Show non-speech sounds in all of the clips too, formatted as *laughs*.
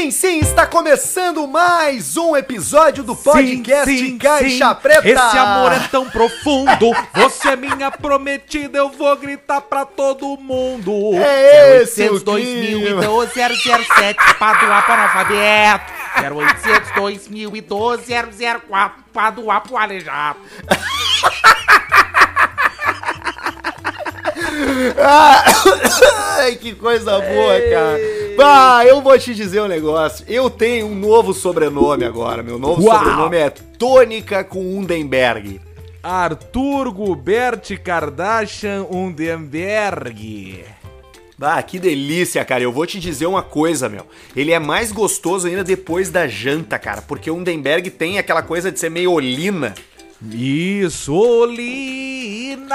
sim, sim, está começando mais um episódio do podcast sim, sim, Caixa sim. Preta. Esse amor é tão profundo, você é minha prometida, eu vou gritar pra todo mundo. É esse 0800 2012 007 para doar para o alfabeto. 0800 2012 004 para doar pro aleijado. *laughs* Ai, que coisa boa, cara. Bah, eu vou te dizer um negócio. Eu tenho um novo sobrenome agora. Meu novo Uau. sobrenome é Tônica com Undenberg. Arthur Gubert Kardashian Undenberg. Ah, que delícia, cara. Eu vou te dizer uma coisa, meu. Ele é mais gostoso ainda depois da janta, cara. Porque o Undenberg tem aquela coisa de ser meio olina. Isso, Olina!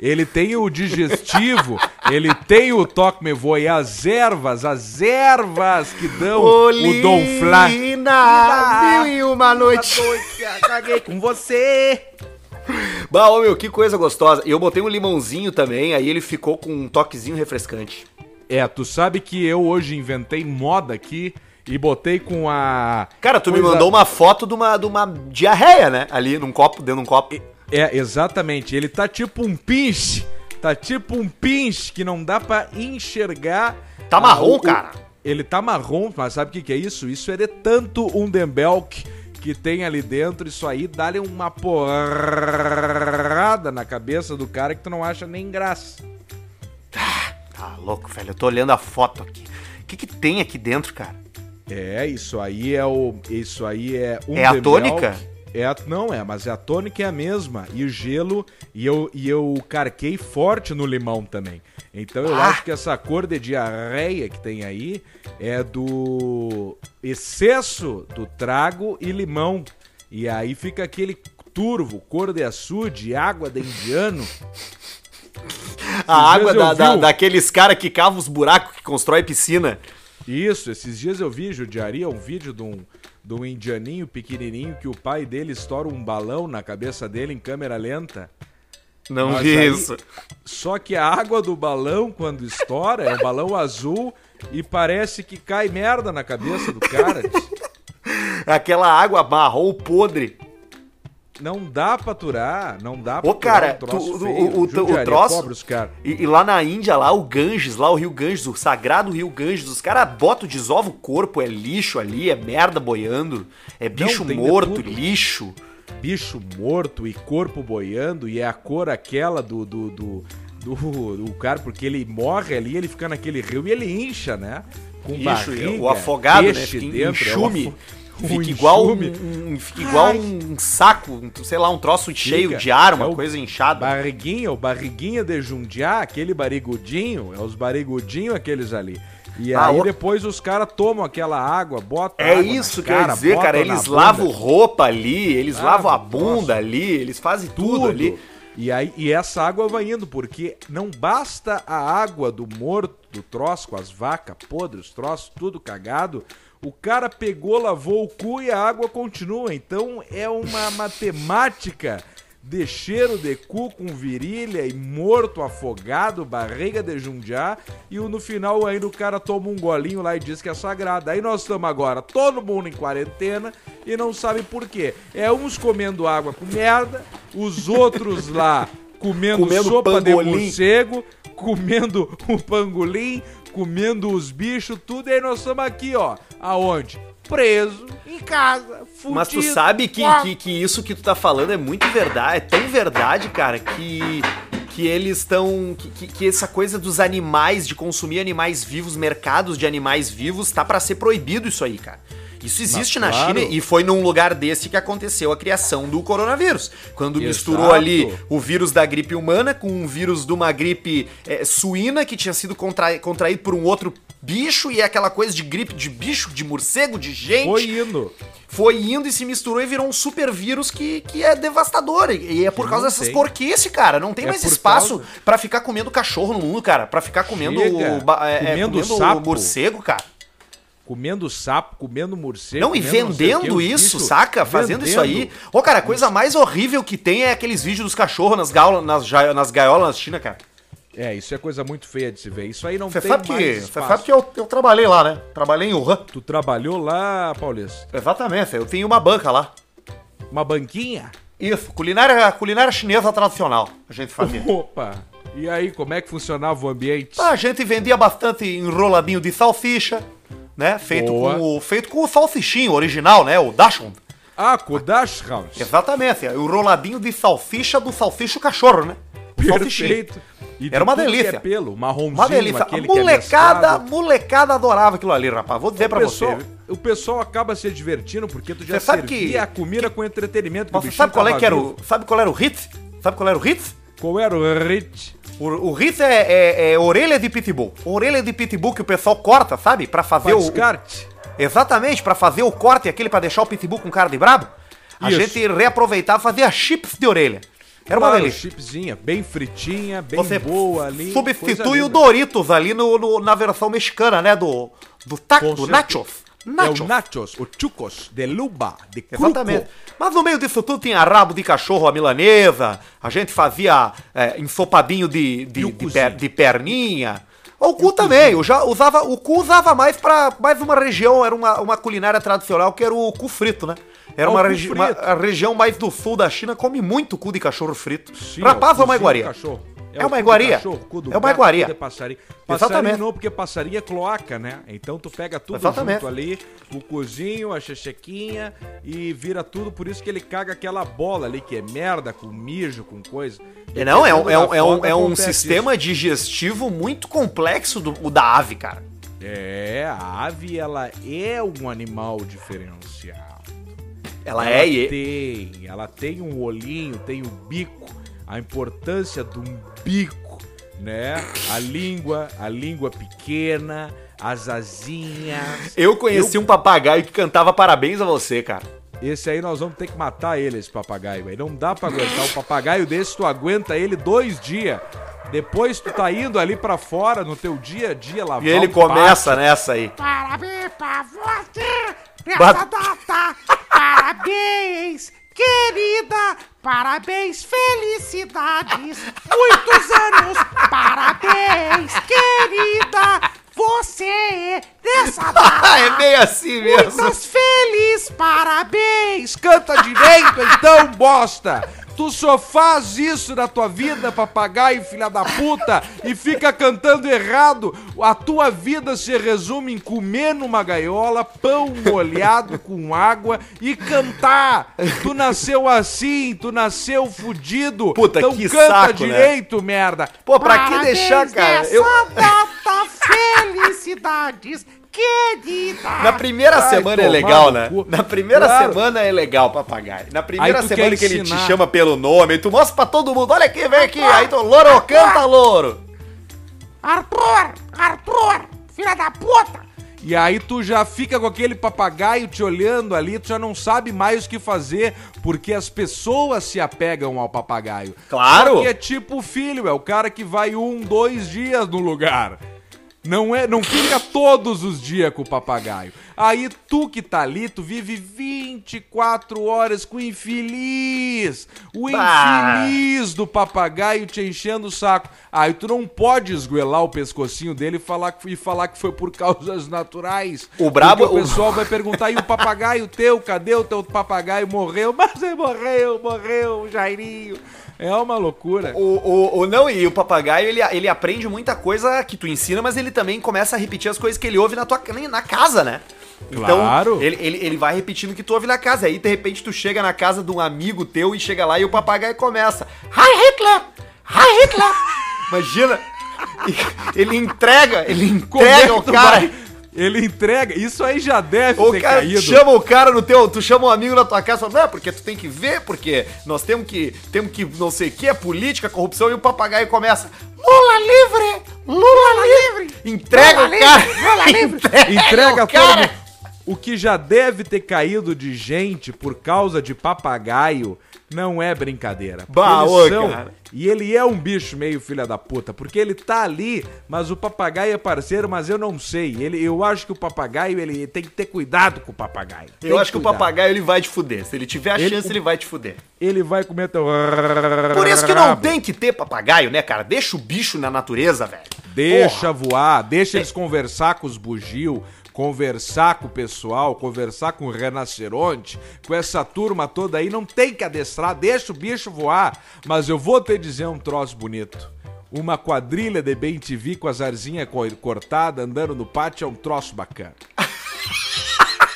Ele tem o digestivo, *laughs* ele tem o toque me voe, as ervas, as ervas que dão Olina, o Dom Flá. Mil e uma noite. Caguei com você. Bah, meu, que coisa gostosa. E eu botei um limãozinho também, aí ele ficou com um toquezinho refrescante. É, tu sabe que eu hoje inventei moda aqui e botei com a. Cara, tu coisa... me mandou uma foto de uma, de uma diarreia, né? Ali num copo, dentro de um copo. É, exatamente. Ele tá tipo um pinche. Tá tipo um pinche que não dá para enxergar. Tá marrom, o, cara. Ele tá marrom, mas sabe o que, que é isso? Isso é de tanto um Dembelk que tem ali dentro. Isso aí dá-lhe uma porrada na cabeça do cara que tu não acha nem graça. Ah, tá louco, velho. Eu tô olhando a foto aqui. O que, que tem aqui dentro, cara? É, isso aí é o. Isso aí é um É a tônica? É a, não, é, mas a tônica é a mesma. E o gelo, e eu, e eu carquei forte no limão também. Então eu ah. acho que essa cor de diarreia que tem aí é do excesso do trago e limão. E aí fica aquele turvo, cor de açude, água de indiano. *laughs* A água da, da, daqueles caras que cavam os buracos que constrói piscina. Isso, esses dias eu vi, judiaria, um vídeo de um, de um indianinho pequenininho que o pai dele estoura um balão na cabeça dele em câmera lenta. Não Mas vi aí, isso. Só que a água do balão, quando estoura, é um balão azul e parece que cai merda na cabeça do cara. *laughs* Aquela água marrom podre não dá pra aturar, não dá pra Ô, cara, um tu, o, o, o troço. Pobres, cara. E, e, lá na Índia, lá o Ganges, lá o Rio Ganges, o sagrado Rio Ganges, os caras botam, desovam o corpo, é lixo ali, é merda boiando, é bicho não, morto, lixo. Bicho morto e corpo boiando, e é a cor aquela do, do, do, do, do cara, porque ele morre ali, ele fica naquele rio e ele incha, né? Com Ixo, barriga, o afogado, né? Fica dentro, enxume. É Fica igual, um, um, fica igual um saco, sei lá, um troço cheio de ar, uma é coisa inchada. Barriguinha, o barriguinha de Jundiá, aquele barrigudinho, é os barrigudinhos aqueles ali. E ah, aí o... depois os caras tomam aquela água, botam É isso que eu ia dizer, cara. Eles lavam roupa ali, eles ah, lavam a bunda ali, eles fazem tudo, tudo ali. E, aí, e essa água vai indo, porque não basta a água do morto, do troço, com as vacas podres, os troços tudo cagado, o cara pegou, lavou o cu e a água continua. Então é uma matemática de cheiro de cu com virilha e morto, afogado, barriga de jundiá. E no final ainda o cara toma um golinho lá e diz que é sagrado. Aí nós estamos agora todo mundo em quarentena e não sabe por quê. É uns comendo água com merda, os outros lá *laughs* comendo, comendo sopa pangolim. de morcego, comendo o pangolim, comendo os bichos, tudo, e aí nós estamos aqui, ó. Aonde? Preso, em casa, fudido. Mas tu sabe que, que, que, isso que tu tá falando é muito verdade, é tão verdade, cara, que que eles estão. Que, que, essa coisa dos animais, de consumir animais vivos, mercados de animais vivos, tá para ser proibido isso aí, cara. Isso existe Mas, na claro. China e foi num lugar desse que aconteceu a criação do coronavírus. Quando Exato. misturou ali o vírus da gripe humana com um vírus de uma gripe é, suína que tinha sido contra, contraído por um outro bicho e é aquela coisa de gripe de bicho, de morcego, de gente. Foi indo. Foi indo e se misturou e virou um super vírus que, que é devastador. E é por que causa dessas porquice, cara. Não tem é mais espaço causa... para ficar comendo cachorro no mundo, cara. para ficar comendo, é, comendo, é, comendo morcego, cara comendo sapo, comendo morcego. Não, e vendendo isso, saca? Fazendo isso aí. Ô, cara, a coisa mais horrível que tem é aqueles vídeos dos cachorros nas, nas, nas gaiolas na China, cara. É, isso é coisa muito feia de se ver. Isso aí não Você tem sabe que, mais você espaço. sabe que eu, eu trabalhei lá, né? Trabalhei em Wuhan. Tu trabalhou lá, Paulista? Exatamente, eu tinha uma banca lá. Uma banquinha? Isso, culinária, culinária chinesa tradicional a gente fazia. *laughs* Opa! E aí, como é que funcionava o ambiente? A gente vendia bastante enroladinho de salsicha, né? Feito Boa. com, o, feito com o salsichinho original, né? O Dachshund. Ah, Kodash House. Exatamente, o enroladinho de salsicha do salsicho cachorro, né? Perfeito. Era uma que delícia. É pelo, marronzinho, Uma delícia. Aquele que é molecada, molecada adorava aquilo ali, rapaz. Vou dizer pessoal, você. o pessoal acaba se divertindo porque tu já Você sabe que- a comida com entretenimento. que o Mas você bichinho sabe qual é que era o. Sabe qual era o hit? Sabe qual era o hit? Qual era o hit? O, o hit é, é- é orelha de pitbull. Orelha de pitbull que o pessoal corta, sabe? Pra fazer Pra o. descarte? Exatamente, pra fazer o corte aquele pra deixar o pitbull com cara de brabo. A Isso. gente reaproveitava e fazia chips de orelha. Era uma Claro, delícia. chipzinha, bem fritinha, bem Você boa ali. substitui o. Doritos ali no, no- na versão mexicana, né? Do, do taco, do certeza. nachos. É Nachos. o nachos, o chucos, de luba, de cruco. Exatamente. Mas no meio disso tudo tinha rabo de cachorro à milanesa, a gente fazia é, ensopadinho de, de, de, per- de perninha. O cu também, eu já usava, o cu usava mais pra mais uma região, era uma, uma culinária tradicional que era o cu frito, né? Era uma, regi uma a região mais do sul da China, come muito cu de cachorro frito. Sim, Rapaz é o ou uma iguaria? cachorro. É uma iguaria. cachorro, É uma iguaria. passarinho. Passarinho Exatamente. não, porque passarinho é cloaca, né? Então tu pega tudo Exatamente. junto ali, o cozinho, a chechequinha e vira tudo. Por isso que ele caga aquela bola ali, que é merda, com mijo, com coisa. É, Não, é um, é um, é um, é um acontece sistema digestivo muito complexo do, o da ave, cara. É, a ave, ela é um animal diferencial. Ela, é e tem, ela tem um olhinho, tem o bico, a importância do bico, né? A língua, a língua pequena, as asinhas. Eu conheci um papagaio que cantava parabéns a você, cara. Esse aí nós vamos ter que matar ele, esse papagaio aí. Não dá pra aguentar um papagaio desse, tu aguenta ele dois dias. Depois tu tá indo ali pra fora no teu dia a dia lavar E ele começa pátio. nessa aí. Parabéns pra você nessa Bat- data. *laughs* Parabéns, querida. Parabéns, felicidades. Muitos anos. Parabéns, querida. Você nessa Ah, data. é bem *laughs* assim mesmo. Muitas feliz. Parabéns. Canta direito então, bosta! Tu só faz isso na tua vida, papagaio, filha da puta, e fica cantando errado. A tua vida se resume em comer numa gaiola, pão molhado com água e cantar. Tu nasceu assim, tu nasceu fudido. Puta, então que canta saco, né? direito, merda. Pô, pra que Parabéns deixar, cara? Eu, data. Felicidades, querida. na primeira Vai semana é legal, né? cu. Na primeira Claro. semana é legal, papagaio. Na primeira Aí semana que ele te chama pelo nome, tu mostra pra todo mundo, olha aqui, vem aqui. Aí tu, louro, canta, louro. Arthur, Arthur, filha da puta. E aí tu já fica com aquele papagaio te olhando ali, tu já não sabe mais o que fazer, porque as pessoas se apegam ao papagaio. Claro. Só que é tipo o filho, é o cara que vai um, dois dias no lugar. Não é, não fica todos os dias com o papagaio. Aí tu que tá ali, tu vive 24 horas com o infeliz. O Bah. infeliz do papagaio te enchendo o saco. Aí tu não pode esgoelar o pescocinho dele e falar, que- e falar que foi por causas naturais. O brabo- o o- pessoal vai perguntar, e o papagaio teu? Cadê o teu papagaio? Morreu? *laughs* Mas ele morreu, morreu, o Jairinho. É uma loucura. O, o, o- não, e o papagaio, ele, ele aprende muita coisa que tu ensina, mas ele também começa a repetir as coisas que ele ouve na tua na casa, né? Então, Claro. ele, ele, ele vai repetindo o que tu ouve na casa. Aí, de repente, tu chega na casa de um amigo teu e chega lá e o papagaio começa. Hi, Hitler! Hi, Hitler! Imagina! Ele entrega, ele entrega o cara. vai- Ele entrega. Isso aí já deve O ter cara caído. chama o cara no teu, tu chama um amigo na tua casa e fala, não, é porque tu tem que ver, porque nós temos que, temos que, não sei o que, é política, corrupção, e o papagaio começa, Lula livre! Lula livre! Entrega Lula o cara! livre, Lula *laughs* livre. Entrega o todo cara! O que já deve ter caído de gente por causa de papagaio Não é brincadeira. Bah, ô, são- cara. E ele é um bicho meio filha da puta, porque ele tá ali, mas o papagaio é parceiro, mas eu não sei. Ele, eu acho que o papagaio, ele tem que ter cuidado com o papagaio. Tem Eu acho que o cuidar. papagaio ele vai te fuder. Se ele tiver a Ele- chance, ele vai te fuder. Ele vai comer teu... Por isso que não tem que ter papagaio, né, cara? Deixa o bicho na natureza, velho. Deixa voar, deixa eles conversar com os bugio, conversar com o pessoal, conversar com o rinoceronte, com essa turma toda aí, não tem que adestrar, deixa o bicho voar. Mas eu vou te dizer um troço bonito. Uma quadrilha de bem TV com as arzinhas co- cortadas, andando no pátio, é um troço bacana. *laughs*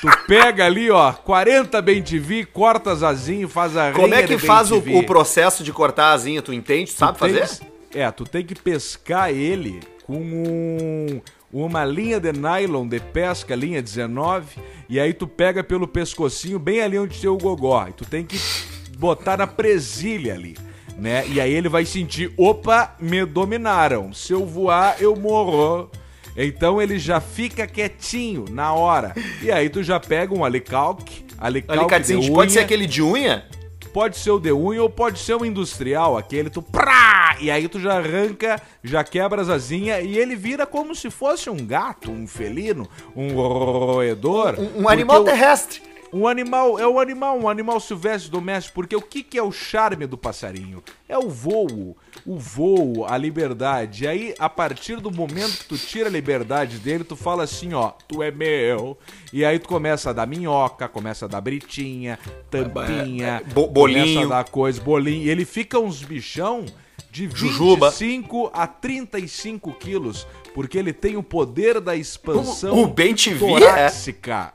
Tu pega ali, ó, 40 bem TV, corta as asinhas faz a Como é que faz o, o processo de cortar a asinha? Tu entende? Tu sabe Tu fazer? é, tu tem que pescar ele com um- uma linha de nylon de pesca, linha 19, e aí tu pega pelo pescocinho bem ali onde tem o gogó. E tu tem que botar na presilha ali, né? E aí ele vai sentir, opa, me dominaram. Se eu voar, eu morro. Então ele já fica quietinho na hora. E aí tu já pega um alicalque, alicalque Alicatezinho, de pode ser unha. aquele de unha? Pode ser o de unha ou pode ser o industrial, aquele tu prá, e aí tu já arranca, já quebra as asinhas e ele vira como se fosse um gato, um felino, um roedor. Um, um animal terrestre. Um animal, é um animal, um animal silvestre doméstico, porque o que, que é o charme do passarinho? É o voo, o voo, a liberdade. E aí, a partir do momento que tu tira a liberdade dele, tu fala assim, ó, tu é meu. E aí tu começa a dar minhoca, começa a dar britinha, tampinha, Bo- bolinho. começa a dar coisa, bolinho. E ele fica uns bichão de Jujuba. 25 a 35 quilos, porque ele tem o poder da expansão O- o Ben-TV é? torácica.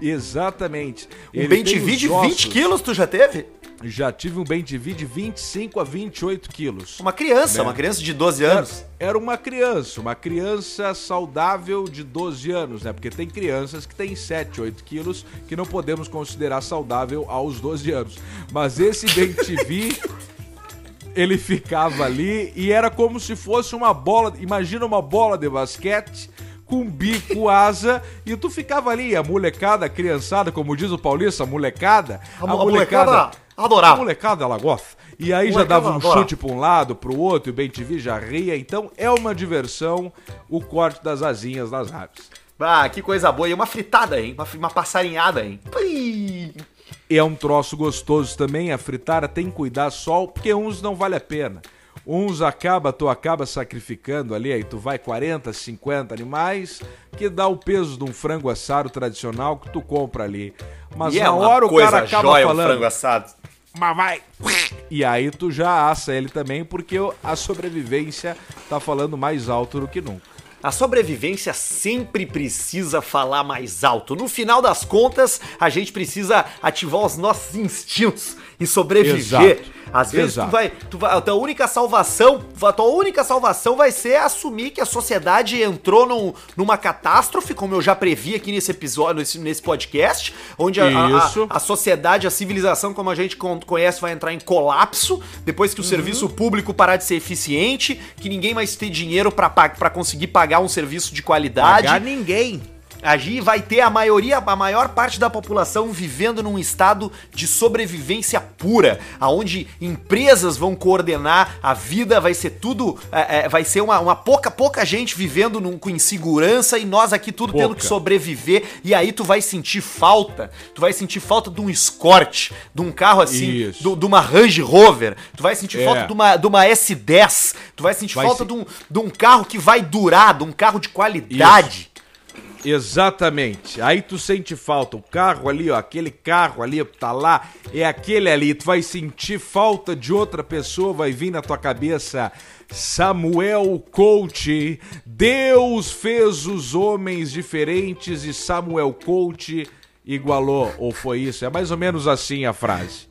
Exatamente. Um Ele TV os de ossos. 20 quilos tu já teve? Já tive um bem TV de 25 a 28 quilos. Uma criança, Né? uma criança de 12 Era, anos. era uma criança, uma criança saudável de 12 anos, né? Porque tem crianças que têm 7, 8 quilos que não podemos considerar saudável aos 12 anos. Mas esse bem TV, *laughs* ele ficava ali e era como se fosse uma bola. Imagina uma bola de basquete com bico, *laughs* asa, e tu ficava ali, a molecada, a criançada, como diz o Paulista, a molecada. A a molecada adorava. A molecada ela gosta. E aí já Molecada dava um adora. chute pra um lado, pro outro, e o Bem TV já ria. Então é uma diversão o corte das asinhas das aves. Ah, que coisa boa. E uma fritada, hein? Uma, uma passarinhada, hein? Ui. É um troço gostoso também, a fritada tem que cuidar só, porque uns não vale a pena. Uns acaba, tu acaba sacrificando ali, aí tu vai 40, 50 animais, que dá o peso de um frango assado tradicional que tu compra ali. Mas E é na uma hora o cara acaba jóia, um falando, frango assado. mas vai. E aí tu já assa ele também, porque a sobrevivência tá falando mais alto do que nunca. A sobrevivência sempre precisa falar mais alto. No final das contas, a gente precisa ativar os nossos instintos e sobreviver. Exato. Às vezes Exato. tu vai, tu vai, a tua única salvação, a tua única salvação vai ser assumir que a sociedade entrou num- numa catástrofe, como eu já previ aqui nesse episódio, nesse, nesse podcast, onde a, a- a sociedade, a civilização como a gente con- conhece vai entrar em colapso depois Uhum. que o serviço público parar de ser eficiente, que ninguém mais ter dinheiro pra pa- pra conseguir pagar um serviço de qualidade. Pagar ninguém. Aí vai ter a maioria, a maior parte da população vivendo num estado de sobrevivência pura, aonde empresas vão coordenar a vida, vai ser tudo, é, é, vai ser uma, uma pouca pouca gente vivendo num- com insegurança e nós aqui tudo tendo Pouca. que sobreviver. E aí tu vai sentir falta, tu vai sentir falta de um Escort, de um carro assim, Isso. do- de uma Range Rover, tu vai sentir É. falta de uma, de uma S10, tu vai sentir Vai falta de um, de um carro que vai durar, de um carro de qualidade. Exatamente. Aí tu sente falta. O carro ali, ó, aquele carro ali que tá lá, é aquele ali. Tu vai sentir falta de outra pessoa, vai vir na tua cabeça. Samuel Coach. Deus fez os homens diferentes e Samuel Coach igualou. Ou foi isso? É mais ou menos assim a frase.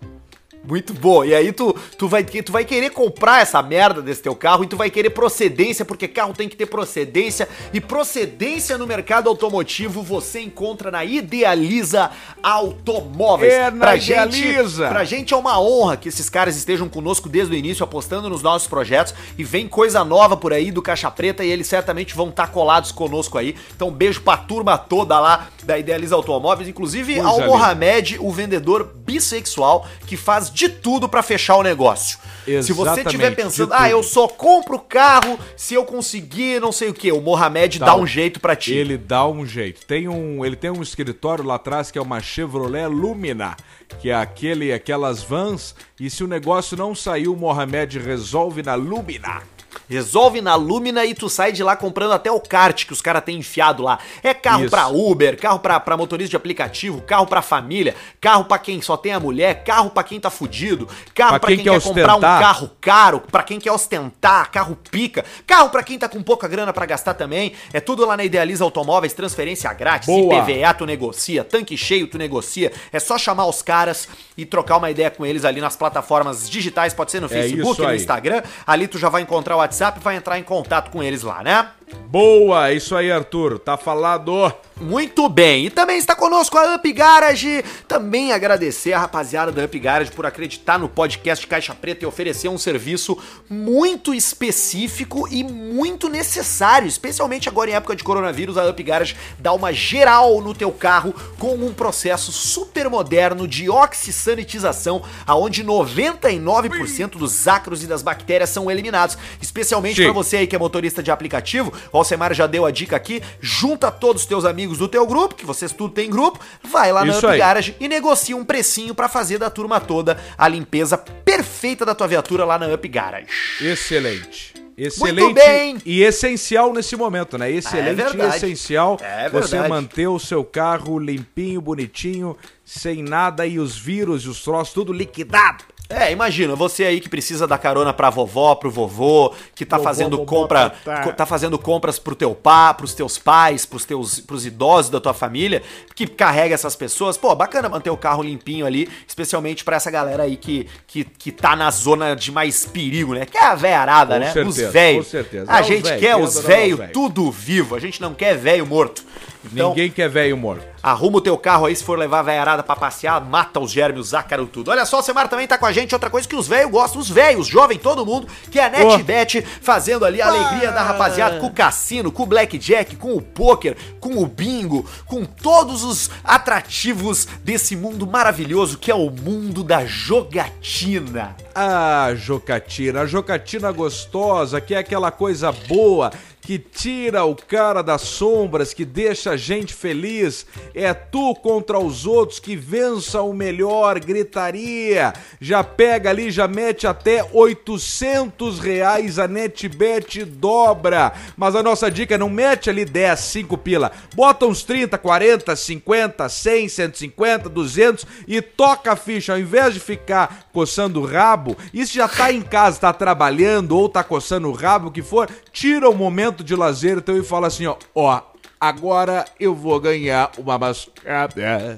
Muito bom. E aí tu, tu, vai, tu vai querer comprar essa merda desse teu carro e tu vai querer procedência, porque carro tem que ter procedência. E procedência no mercado automotivo você encontra na Idealiza Automóveis. É na Idealiza. Gente, pra gente é uma honra que esses caras estejam conosco desde o início, apostando nos nossos projetos. E vem coisa nova por aí do Caixa Preta e eles certamente vão estar colados conosco aí. Então beijo pra turma toda lá da Idealiza Automóveis, inclusive Coisa ao linda. Mohamed, o vendedor bissexual que faz de tudo pra fechar o negócio. Se você Exatamente, estiver pensando, ah, eu só compro carro se eu conseguir não sei o que, o Mohamed dá Tá. um jeito pra ti. Ele dá um jeito. Tem um, ele tem um escritório lá atrás que é uma Chevrolet Lumina, que é aquele, aquelas vans. E se o negócio não sair, o Mohamed resolve na Lumina. Resolve na Lumina e tu sai de lá comprando até o kart que os caras têm enfiado lá. É carro Isso. pra Uber, carro pra, pra motorista de aplicativo, carro pra família, carro pra quem só tem a mulher, carro pra quem tá fudido, carro Pra pra, quem quem, quer quer comprar um carro caro, pra quem quer ostentar, carro pica, carro pra quem tá com pouca grana pra gastar também. É tudo lá na Idealiza Automóveis, transferência grátis, Boa. IPVA tu negocia, tanque cheio tu negocia. É só chamar os caras e trocar uma ideia com eles ali nas plataformas digitais, pode ser no É Facebook, no. Instagram. Ali tu já vai encontrar o WhatsApp vai entrar em contato com eles lá, né? Boa, isso aí, Arthur. Tá falado. Muito bem. E também está conosco a Up Garage. Também agradecer a rapaziada da Up Garage por acreditar no podcast Caixa Preta e oferecer um serviço muito específico e muito necessário, especialmente agora em época de coronavírus. A Up Garage dá uma geral no teu carro com um processo super moderno de oxisanitização, aonde 99% dos ácaros e das bactérias são eliminados, especialmente para você aí que é motorista de aplicativo. O Alcemar já deu a dica aqui. Junta todos os teus amigos do teu grupo, que vocês tudo tem grupo, vai lá na Isso Up aí. Garage e negocia um precinho pra fazer da turma toda a limpeza perfeita da tua viatura lá na Up Garage. Excelente. Excelente bem. e essencial nesse momento, né? Excelente e verdade. essencial É você manter o seu carro limpinho, bonitinho, sem nada e os vírus e os troços tudo liquidado. É, imagina, você aí que precisa dar carona pra vovó, pro vovô, que tá Vovó, fazendo vovó, compra, tá. tá fazendo compras pro teu pai, pros teus pais, pros teus pros idosos da tua família, que carrega essas pessoas. Pô, bacana manter o carro limpinho ali, especialmente pra essa galera aí que, que, que tá na zona de mais perigo, né? Que é a veiarada, né? certeza, os velhos. com certeza. A É gente véio, quer os velhos tudo vivo, a gente não quer velho morto. Então, Ninguém quer velho morto. Arruma o teu carro aí, se for levar a veiarada pra passear, mata os germes, ácaros, tudo. Olha só, o Semar também tá com a gente, outra coisa que os velhos gostam, os velhos, jovem, todo mundo, que é a NetBet, fazendo ali a alegria da rapaziada com o cassino, com o blackjack, com o poker, com o bingo, com todos os atrativos desse mundo maravilhoso que é o mundo da jogatina. Ah, Jocatina, a Jocatina gostosa, que é aquela coisa boa, que tira o cara das sombras, que deixa a gente feliz. É tu contra os outros que vença o melhor, gritaria. Já pega ali, já mete até 800 reais, a NetBet dobra. Mas a nossa dica é não mete ali 10, 5 pila. Bota uns 30, 40, 50, 100, 150, 200 e toca a ficha. Ao invés de ficar coçando o rabo, se já tá em casa, tá trabalhando ou tá coçando o rabo, o que for, tira o momento de lazer teu e fala assim, ó, ó, agora eu vou ganhar uma mascada.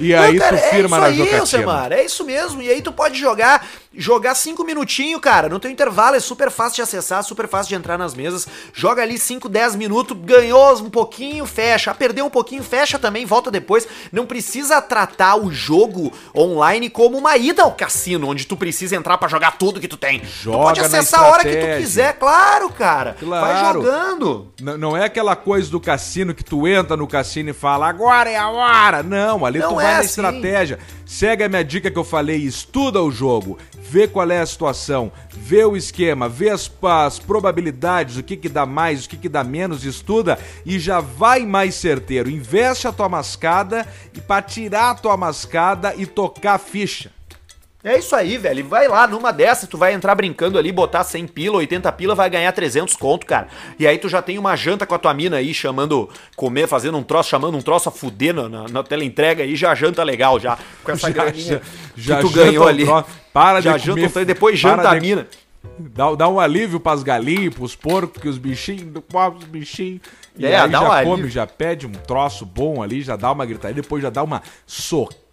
E aí Não, cara, tu firma é na aí. Alcemar, é isso mesmo. E aí tu pode jogar, jogar cinco minutinhos, cara. No teu intervalo é super fácil de acessar, super fácil de entrar nas mesas. Joga ali 5, 10 minutos, ganhou um pouquinho, fecha. Perdeu um pouquinho, fecha também, volta depois. Não precisa tratar o jogo online como uma ida ao cassino, onde tu precisa entrar pra jogar tudo que tu tem. tu Joga pode na acessar a hora que tu quiser, claro, cara. Vai Claro. jogando. N- Não é aquela coisa do cassino que tu entra no cassino e fala, agora é a hora. Não, ali Não tu vai é na assim. estratégia. Segue a minha dica que eu falei, estuda o jogo, vê qual é a situação, vê o esquema, vê as, as probabilidades, o que que dá mais, o que que dá menos, estuda e já vai mais certeiro. Investe a tua mascada e pra tirar a tua mascada e tocar a ficha. É isso aí, velho. Vai lá, numa dessa, tu vai entrar brincando ali, botar 100 pila, 80 pila, vai ganhar 300 conto, cara. E aí tu já tem uma janta com a tua mina aí, chamando, comer, fazendo um troço, chamando um troço a fuder na, na, na teleentrega aí, já janta legal, já. Com essa *laughs* graninha já que tu ganhou ali. Para já de janta comer, um e depois janta a de- mina. Dá, dá um alívio pras galinhas, pros porcos, que os bichinhos, do pobre os bichinhos. E É, aí dá já um come, alívio. já pede um troço bom ali, já dá uma gritaria, depois já dá uma socada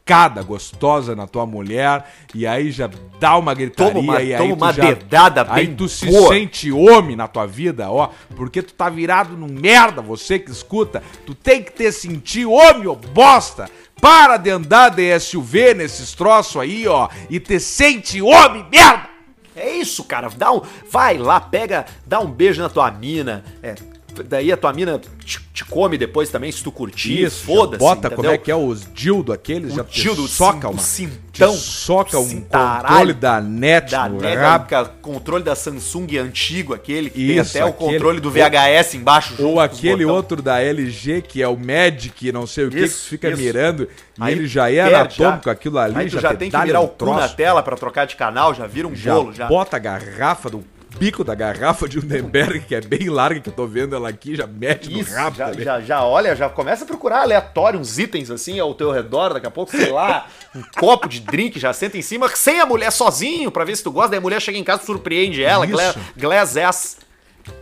gostosa na tua mulher, e aí já dá uma gritaria, Toma uma- e aí toma tu uma já, dedada Aí bem tu se boa. sente homem na tua vida, ó, porque tu tá virado num merda, você que escuta, tu tem que ter sentir homem, ô bosta! Para de andar de SUV nesses troços aí, ó, e te sente homem, merda! É isso, cara. Dá um, vai lá, pega, dá um beijo na tua mina. É, daí a tua mina te, te come depois também, se tu curtir, foda-se, bota como entendeu? é que é os dildo aqueles, O já dildo, soca o uma, cintão, soca um controle da net da rabo, ca- controle da Samsung antigo, aquele que Isso, tem até o aquele- controle do VHS embaixo. ou aquele outro da LG que é o Magic, não sei o que, que fica isso. mirando, e Aí ele já é perde, anatômico, já. aquilo ali, Aí tu já, já te tem que virar um o cu na troço, tela pra trocar de canal, já vira um já bolo, já. bota a garrafa do bico da garrafa de Undenberg, que é bem larga, que eu tô vendo ela aqui, já mete Isso, no rabo já, já, já olha, já começa a procurar aleatório uns itens assim ao teu redor, daqui a pouco, sei lá, um *laughs* copo de drink, já senta em cima, sem a mulher sozinho, pra ver se tu gosta, daí a mulher chega em casa, surpreende ela, Isso. Gla- Glass ass.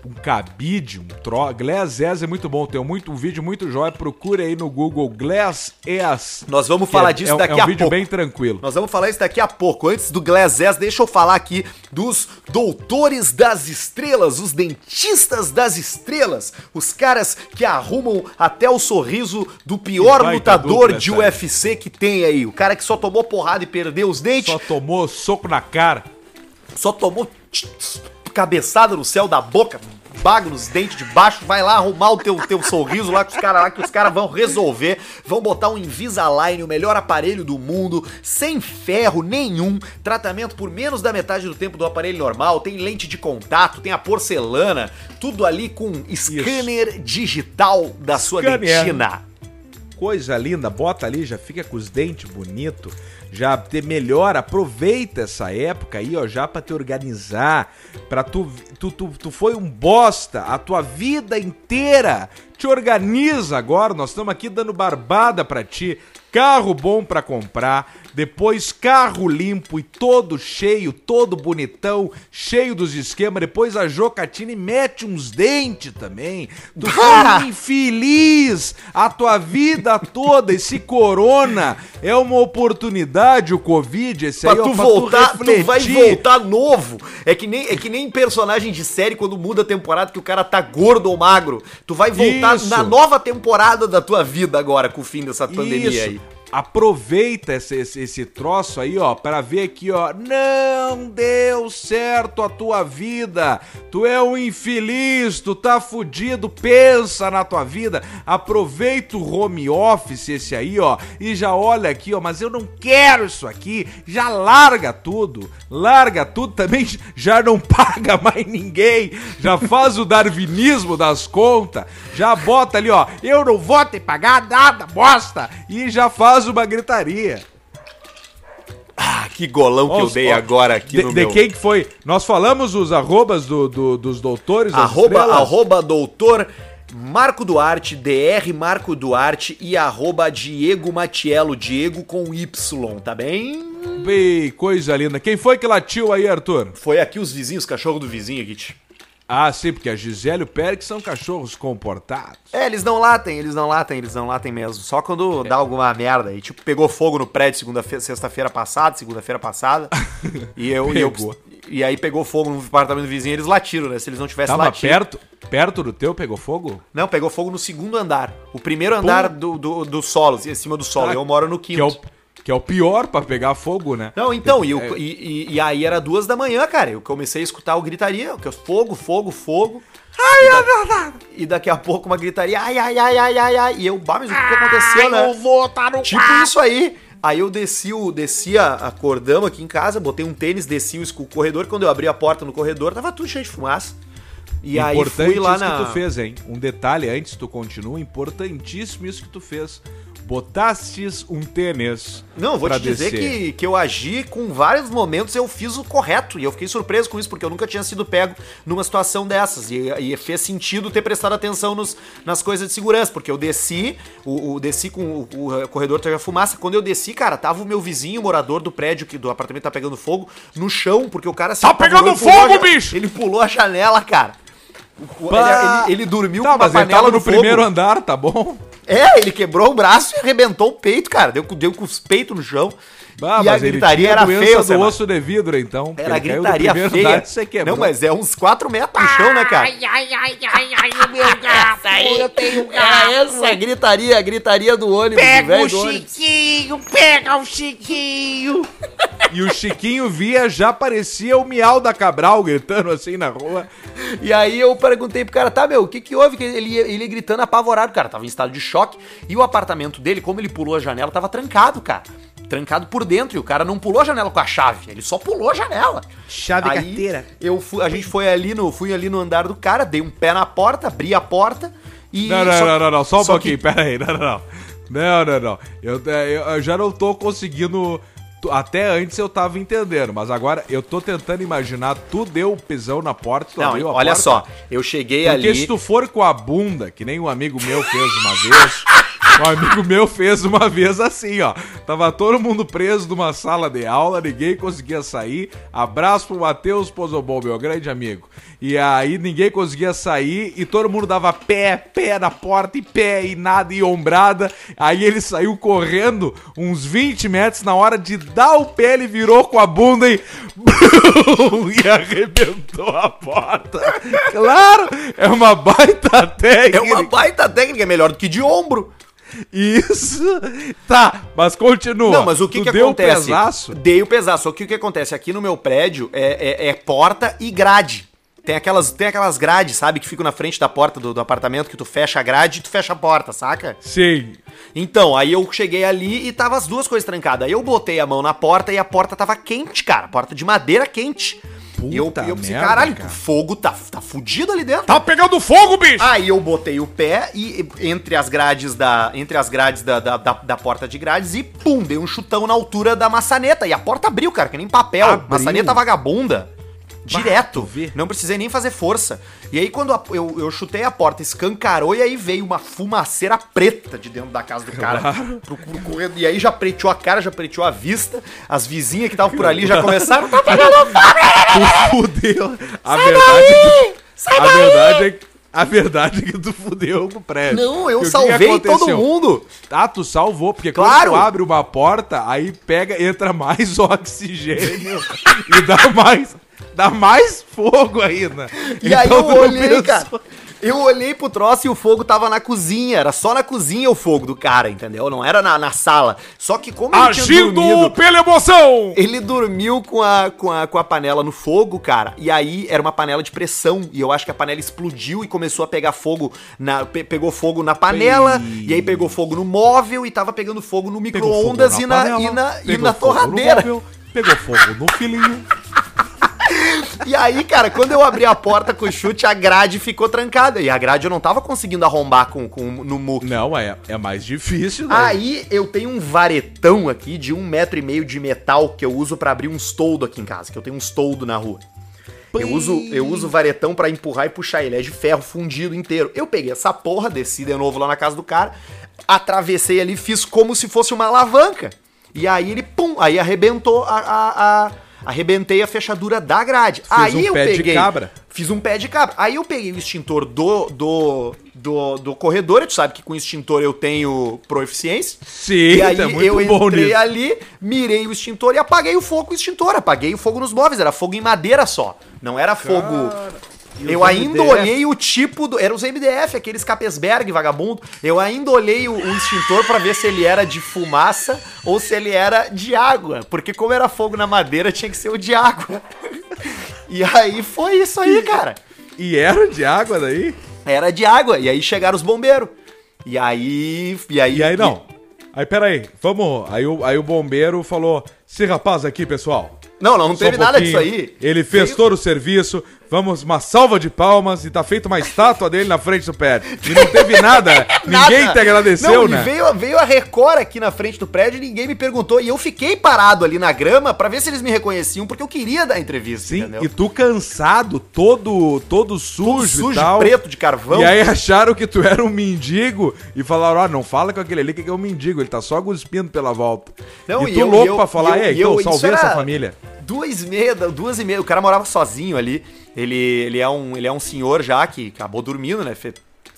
Um cabide, um tro... Glass S é muito bom, tem muito, um vídeo muito jóia, procure aí no Google Glass S. Nós vamos falar é- disso é, um- daqui é um a vídeo pouco. bem tranquilo. Nós vamos falar isso daqui a pouco. Antes do Glass S, deixa eu falar aqui dos doutores das estrelas, os dentistas das estrelas, os caras que arrumam até o sorriso do pior lutador dupla de. UFC que tem aí. O cara que só tomou porrada e perdeu os dentes, Só tomou soco na cara. só tomou cabeçada no céu da boca, bago nos dentes de baixo, vai lá arrumar o teu, teu sorriso lá com os caras lá, que os caras vão resolver, vão botar um Invisalign, o melhor aparelho do mundo, sem ferro nenhum, tratamento por menos da metade do tempo do aparelho normal, tem lente de contato, tem a porcelana, tudo ali com scanner digital da sua Scanner. dentina. Coisa linda, bota ali, já fica com os dentes bonito, já te melhora, aproveita essa época aí, ó, já pra te organizar, pra tu, tu, tu, tu foi um bosta a tua vida inteira, te organiza agora, nós estamos aqui dando barbada pra ti, carro bom pra comprar, depois carro limpo e todo cheio, todo bonitão, cheio dos esquemas, depois a Jocatine mete uns dentes também, tu *laughs* um infeliz a tua vida toda, esse corona é uma oportunidade, o Covid, esse Pra aí, ó, tu pra voltar, tu, refletir. vai voltar novo. É que, nem, é que nem personagem de série quando muda a temporada que o cara tá gordo ou magro. Tu vai voltar Isso. na nova temporada da tua vida agora com o fim dessa pandemia Isso. aí. Aproveita esse, esse, esse troço aí, ó, para ver aqui, ó. Não deu certo a tua vida. Tu é um infeliz, tu tá fudido. Pensa na tua vida. Aproveita o home office esse aí, ó, e já olha aqui, ó. Mas eu não quero isso aqui. Já larga tudo. Larga tudo também. Já não *laughs* paga mais ninguém. Já faz o darwinismo das contas. Já bota ali, ó. Eu não vou te pagar nada, bosta. E já faz uma gritaria. Ah, que golão que eu Os- dei ó, agora aqui de, no de meu... quem que foi? Nós falamos os arrobas do, do- dos doutores das Arroba, estrelas? arroba doutor Marco Duarte, DR Marco Duarte e arroba Diego Matiello, Diego com Y, tá bem? Bem, coisa linda. Quem foi que latiu aí, Arthur? Foi aqui os vizinhos, cachorro do vizinho aqui. Ah, sim, porque a Gisele e o Pérez são cachorros comportados. É, eles não latem, eles não latem, eles não latem mesmo. Só quando dá alguma merda. E tipo, pegou fogo no prédio segunda-feira, sexta-feira passada, segunda-feira passada. e eu, e eu. E aí pegou fogo no apartamento do vizinho, eles latiram, né? Se eles não tivessem Tava latido. perto, perto do teu, pegou fogo? Não, pegou fogo no segundo andar. O primeiro andar do, do, do solo, em cima do solo. Ah, eu moro no Que quinto. É, o, que é o pior pra pegar fogo, né? Não, então, e, É. o- e, e- e aí era duas da manhã, cara. Eu comecei a escutar o gritaria, que é fogo, fogo, fogo. Ai, e, da- e daqui a pouco uma gritaria, ai, ai, ai, ai, ai, ai. E eu, bah, mas o que, que aconteceu, né? Eu vou tá no Tipo quarto. isso aí. Aí eu desci, o, desci a, a cordama aqui em casa, botei um tênis, desci o, escu- corredor. Quando eu abri a porta no corredor, tava tudo cheio de fumaça. E aí Importante fui lá isso na. que tu fez, hein? Um detalhe antes tu continua, importantíssimo isso que tu fez. Botastes um tênis. Não, vou te dizer descer. que, que eu agi com vários momentos, eu fiz o correto. E eu fiquei surpreso com isso, porque eu nunca tinha sido pego numa situação dessas. E, e fez sentido ter prestado atenção nos, nas coisas de segurança, porque eu desci, o, o- desci com o, o corredor teve fumaça. Quando eu desci, cara, tava o meu vizinho, morador do prédio que do apartamento tá pegando fogo, no chão, porque o cara se Tá pegando a fogo, ja- bicho! Ele pulou a janela, cara. Ele, ele- ele dormiu Tá, com uma mas ele panela tava no fogo. primeiro andar, tá bom? É, ele quebrou o braço e arrebentou o peito, cara. Deu, deu com os peitos no chão. Ah, E a gritaria tinha era feia, do osso de vidro, então. Era do gritaria feia. andar você quebrou. Não, mas é uns 4 metros no chão, né, cara? Ai, ai, ai, ai, ai, o meu *laughs* gato. Eu tenho um gato. Era essa gritaria, a gritaria do ônibus, do Pega velho o do ônibus. Chiquinho, pega o Chiquinho. *laughs* E o Chiquinho via, já parecia o miau da Cabral gritando assim na rua. E aí eu perguntei pro cara, tá, meu, o que que houve? Que ele, ele gritando apavorado, cara, tava em estado de choque. E o apartamento dele, como ele pulou a janela, tava trancado, cara. Trancado por dentro. E o cara não pulou a janela com a chave, ele só pulou a janela. Chave Aí, carteira. Eu fui, a gente foi ali no, fui ali no andar do cara, dei um pé na porta, abri a porta e. Não, não, só- não, não, não, só um só pouquinho, que- pera aí, não, não, não. Não, não, não. Eu, eu, eu já não tô conseguindo. Até antes eu tava entendendo, mas agora eu tô tentando imaginar. Tu deu o pisão na porta, tu Não, abriu a olha porta. só, eu cheguei Porque ali. se tu for com a bunda, que nem um amigo meu fez uma vez, um amigo meu fez uma vez assim, ó. Tava todo mundo preso numa sala de aula, ninguém conseguia sair. Abraço pro Matheus Pozobol, meu grande amigo. E aí ninguém conseguia sair e todo mundo dava pé, pé na porta e pé e nada e ombrada. Aí ele saiu correndo uns 20 metros na hora de dar o pé, ele virou com a bunda e *laughs* e arrebentou a porta. Claro, é uma baita técnica. É uma baita técnica, é melhor do que de ombro. Isso. Tá, mas continua. Não, mas o que Tu que deu acontece? pesaço? Dei o pesaço. Só que o que acontece? Aqui no meu prédio é, é- é porta e grade. Tem aquelas, tem aquelas grades, sabe? Que ficam na frente da porta do, do apartamento, que tu fecha a grade e tu fecha a porta, saca? Sim. Então, aí eu cheguei ali e tava as duas coisas trancadas. Aí eu botei a mão na porta e a porta tava quente, cara. Porta de madeira quente. E eu, Puta eu pensei, merda, caralho, cara. o fogo tá, tá fudido ali dentro. Tá pegando fogo, bicho! Aí eu botei o pé e entre as grades da entre as grades da, da, da- da porta de grades e pum, dei um chutão na altura da maçaneta e a porta abriu, cara, que nem papel. Abriu? Maçaneta vagabunda. Direto. vê. Não precisei nem fazer força. E aí quando a- eu, eu chutei a porta, escancarou e aí veio uma fumaceira preta de dentro da casa do cara. Pro, pro. E aí já preteou a cara, já preteou a vista. As vizinhas que estavam por ali já começaram. Tá pegando *laughs* Tu fudeu. A verdade é que. a verdade é que. A verdade é que tu fudeu com o prédio. Não, eu salvei todo mundo. Ah, tu salvou, porque Claro. quando tu abre uma porta, aí pega, entra mais *laughs* oxigênio e dá mais, dá mais fogo ainda. E aí Então eu tu não olhei, cara. Eu olhei pro troço e o fogo tava na cozinha. Era só na cozinha o fogo do cara, entendeu? Não era na, na sala. Só que como ele tinha Agindo dormido... pela emoção! Ele dormiu com a, com, a, com a panela no fogo, cara. E aí era uma panela de pressão. E eu acho que a panela explodiu e começou a pegar fogo. Na, pe- pegou fogo na panela. E aí pegou fogo no móvel. E tava pegando fogo no micro-ondas e na, panela, e na, e na torradeira. móvel, pegou fogo no filhinho. *laughs* E aí, cara, quando eu abri a porta com o chute, a grade ficou trancada. E a grade eu não tava conseguindo arrombar com, com, no muque. Não, é, é mais difícil, né? Aí eu tenho um varetão aqui de um metro e meio de metal que eu uso pra abrir uns toldo aqui em casa, que eu tenho uns toldo na rua. Eu uso, eu uso o varetão pra empurrar e puxar ele, é de ferro fundido inteiro. Eu peguei essa porra, desci de novo lá na casa do cara, atravessei ali, fiz como se fosse uma alavanca. E aí ele, pum, aí arrebentou a... a, a- arrebentei a fechadura da grade. aí um eu pé de peguei, cabra. Fiz um pé de cabra. Aí eu peguei o extintor do, do, do, do corredor, tu sabe que com extintor eu tenho proeficiência. Sim, E aí tá muito eu bom entrei nisso. ali, mirei o extintor e apaguei o fogo com o extintor. Apaguei o fogo nos móveis, era fogo em madeira só. Não era fogo. Eu ainda MDF? olhei o tipo do. Era os MDF, aqueles Capesberg vagabundo. Eu ainda olhei o, o extintor pra ver se ele era de fumaça ou se ele era de água. Porque como era fogo na madeira, tinha que ser o de água. *laughs* E aí foi isso aí, cara. E era de água daí? Era de água. E aí chegaram os bombeiros. E aí. E aí, E aí não. Aí peraí, vamos. Aí o, aí o bombeiro falou: esse rapaz aqui, pessoal. Não, não, não teve um nada disso aí. Ele fez todo o serviço. Vamos, uma salva de palmas e tá feita uma estátua dele na frente do pé. E não teve nada. *laughs* Ninguém Nada. te agradeceu, não, né? E veio, veio a Record aqui na frente do prédio e ninguém me perguntou. E eu fiquei parado ali na grama pra ver se eles me reconheciam, porque eu queria dar entrevista, Sim, entendeu? e tu cansado, todo, todo sujo, Tudo e sujo, tal. preto de carvão. E aí acharam que tu era um mendigo e falaram, ah, não fala com aquele ali que é um mendigo, ele tá só cuspindo pela volta. Não, e e tu louco e eu- pra falar, e eu- é, e então salvei essa família. Duas e meia, duas e meia. O cara morava sozinho ali. Ele, ele, é, um, ele é um senhor já que acabou dormindo, né? Fe-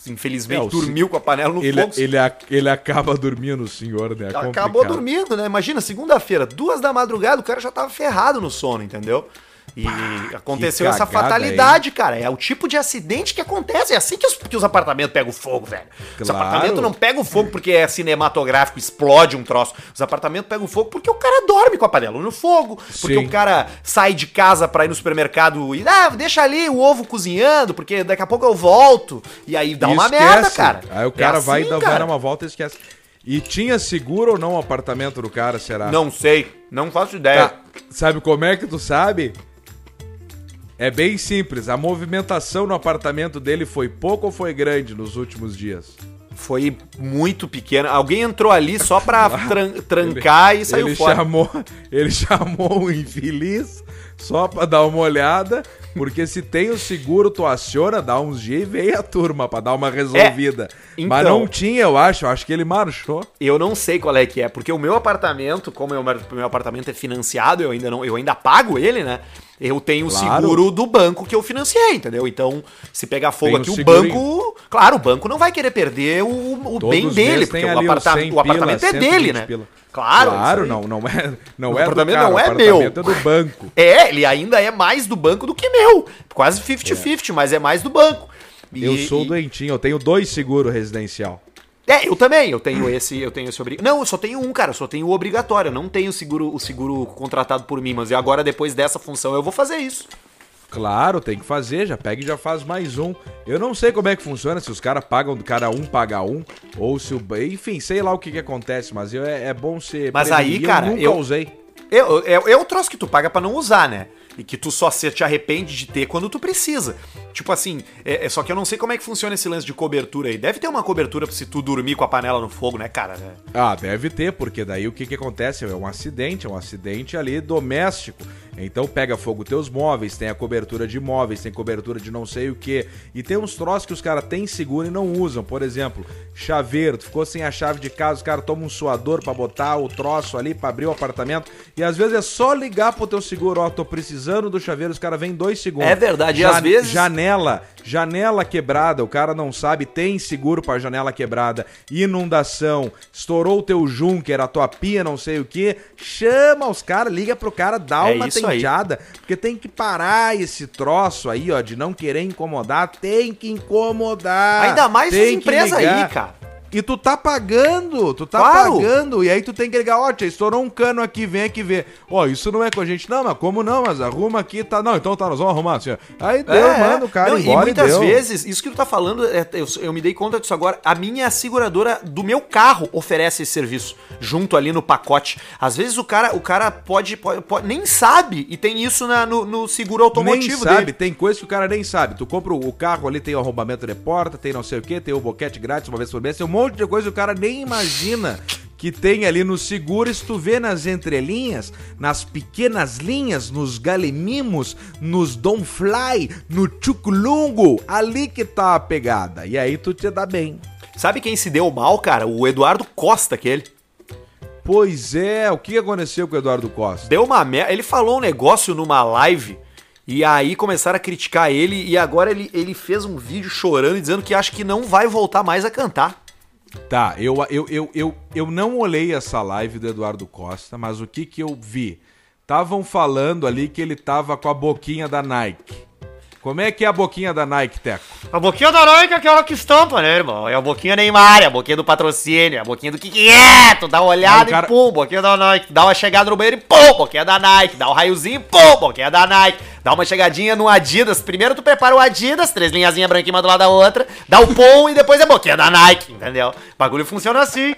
infelizmente É, o dormiu com a panela no Ele, fogo. ele, ele acaba dormindo, senhor, né? É Acabou dormindo, né? Imagina, segunda-feira, duas da madrugada, o cara já tava ferrado no sono, entendeu? E aconteceu essa fatalidade, cara. É o tipo de acidente que acontece. É assim que os, que os apartamentos pegam fogo, velho. Os Claro. apartamentos não pegam fogo porque é cinematográfico, explode um troço. Os apartamentos pegam fogo porque o cara dorme com a panela no fogo. Porque Sim. o cara sai de casa pra ir no supermercado e, ah, deixa ali o ovo cozinhando, porque daqui a pouco eu volto. E aí dá E uma esquece. merda, cara. Aí o É cara vai, assim, dar, vai cara. dar uma volta e esquece. E tinha seguro ou não o apartamento do cara, será? Não sei, não faço ideia. Tá. Sabe como é que tu sabe? É bem simples. A movimentação no apartamento dele foi pouco ou foi grande nos últimos dias? Foi muito pequeno. Alguém entrou ali só pra *laughs* tran- trancar e saiu ele fora. chamou, ele chamou o infeliz só pra dar uma olhada, porque se tem o seguro, tu aciona, dá uns dias e vem a turma pra dar uma resolvida. Mas então. não tinha, eu acho. Eu acho que ele marchou. Eu não sei qual é que é, porque o meu apartamento, como o meu, meu apartamento é financiado, eu ainda não, eu ainda pago ele, né? Eu tenho o Claro. seguro do banco que eu financiei, entendeu? Então, se pegar fogo Tem o aqui, o segurinho. banco, claro, o banco não vai querer perder o, o bem dele, porque o, aparta- 100 o apartamento pila, é dele, 120 né? pila. Claro, Claro, não, não é, não O é apartamento cara, não o é apartamento meu. é do banco. *laughs* É, ele ainda é mais do banco do que meu. Quase 50-50, mas é mais do banco. E- Eu sou e- doentinho, eu tenho dois seguros residencial. É, eu também, eu tenho esse, eu tenho esse obrigatório. Não, eu só tenho um, cara, eu só tenho o obrigatório, eu não tenho o seguro, o seguro contratado por mim, mas agora depois dessa função eu vou fazer isso. Claro, tem que fazer, já pega e já faz mais um. Eu não sei como é que funciona, se os caras pagam do cara um, paga um, ou se o. Enfim, sei lá o que, que acontece, mas eu, é, é bom ser. Mas aí, cara, eu eu- usei. Eu, é, é o troço que tu paga pra não usar, né? E que tu só se te arrepende de ter quando tu precisa. Tipo assim, é, é só que eu não sei como é que funciona esse lance de cobertura aí. Deve ter uma cobertura se tu dormir com a panela no fogo, né, cara? Ah, deve ter, porque daí o que, que acontece? É um acidente, é um acidente ali doméstico. Então pega fogo teus móveis, tem a cobertura de móveis, tem cobertura de não sei o que. E tem uns troços que os caras têm seguro e não usam. Por exemplo, chaveiro, tu ficou sem a chave de casa, os caras tomam um suador pra botar o troço ali, pra abrir o apartamento. E às vezes é só ligar pro teu seguro, ó, tô precisando do chaveiro, os caras vêm dois segundos. É verdade, e às vezes- Janela, janela quebrada, o cara não sabe, tem seguro pra janela quebrada, inundação, estourou o teu junker, a tua pia, não sei o que, chama os caras, liga pro cara, dá É uma aí. tenteada, porque tem que parar esse troço aí, ó, de não querer incomodar, tem que incomodar. Ainda mais tem que empresas aí, cara. E tu tá pagando, tu tá Claro. pagando, e aí tu tem que ligar, ó, tia, estourou um cano aqui, vem aqui ver. Ó, isso não é com a gente, não, mas como não, mas arruma aqui, tá, não, então tá, nós vamos arrumar, ó. Aí deu, É, manda o cara não, embora E muitas vezes, isso que tu tá falando, é, eu, eu me dei conta disso agora, a minha seguradora do meu carro oferece esse serviço, junto ali no pacote. Às vezes o cara, o cara pode, pode- pode- nem sabe, e tem isso na- no, no seguro automotivo nem sabe, dele. tem coisa que o cara nem sabe. Tu compra o o carro ali, tem o arrombamento de porta, tem não sei o que, tem o boquete grátis uma vez por mês, tem um monte de coisa que o cara nem imagina que tem ali no seguro. E se tu vê nas entrelinhas, nas pequenas linhas, nos galemimos, nos Don't Fly, no Chuculungo, ali que tá a pegada. E aí tu te dá bem. Sabe quem se deu mal, cara? O Eduardo Costa, aquele. Pois é, o que aconteceu com o Eduardo Costa? Deu uma merda. Ele falou um negócio numa live. E aí começaram a criticar ele. E agora ele, ele fez um vídeo chorando e dizendo que acha que não vai voltar mais a cantar. Tá, eu, eu, eu, eu, eu não olhei essa live do Eduardo Costa, mas o que que eu vi? Estavam falando ali que ele tava com a boquinha da Nike. Como é que é a boquinha da Nike, Teco? A boquinha da Nike é aquela que estampa, né, irmão? É a boquinha Neymar, é a boquinha do patrocínio, é a boquinha do que que é? Tu dá uma olhada cara- e pum, boquinha da Nike. Dá uma chegada no banheiro e pum, boquinha da Nike. Dá um raiozinho, pum, boquinha da Nike. Dá uma chegadinha no Adidas. Primeiro tu prepara o Adidas, três linhazinhas branquinhas uma do lado da outra. Dá o pum e depois é boquinha da Nike, entendeu? O bagulho funciona assim.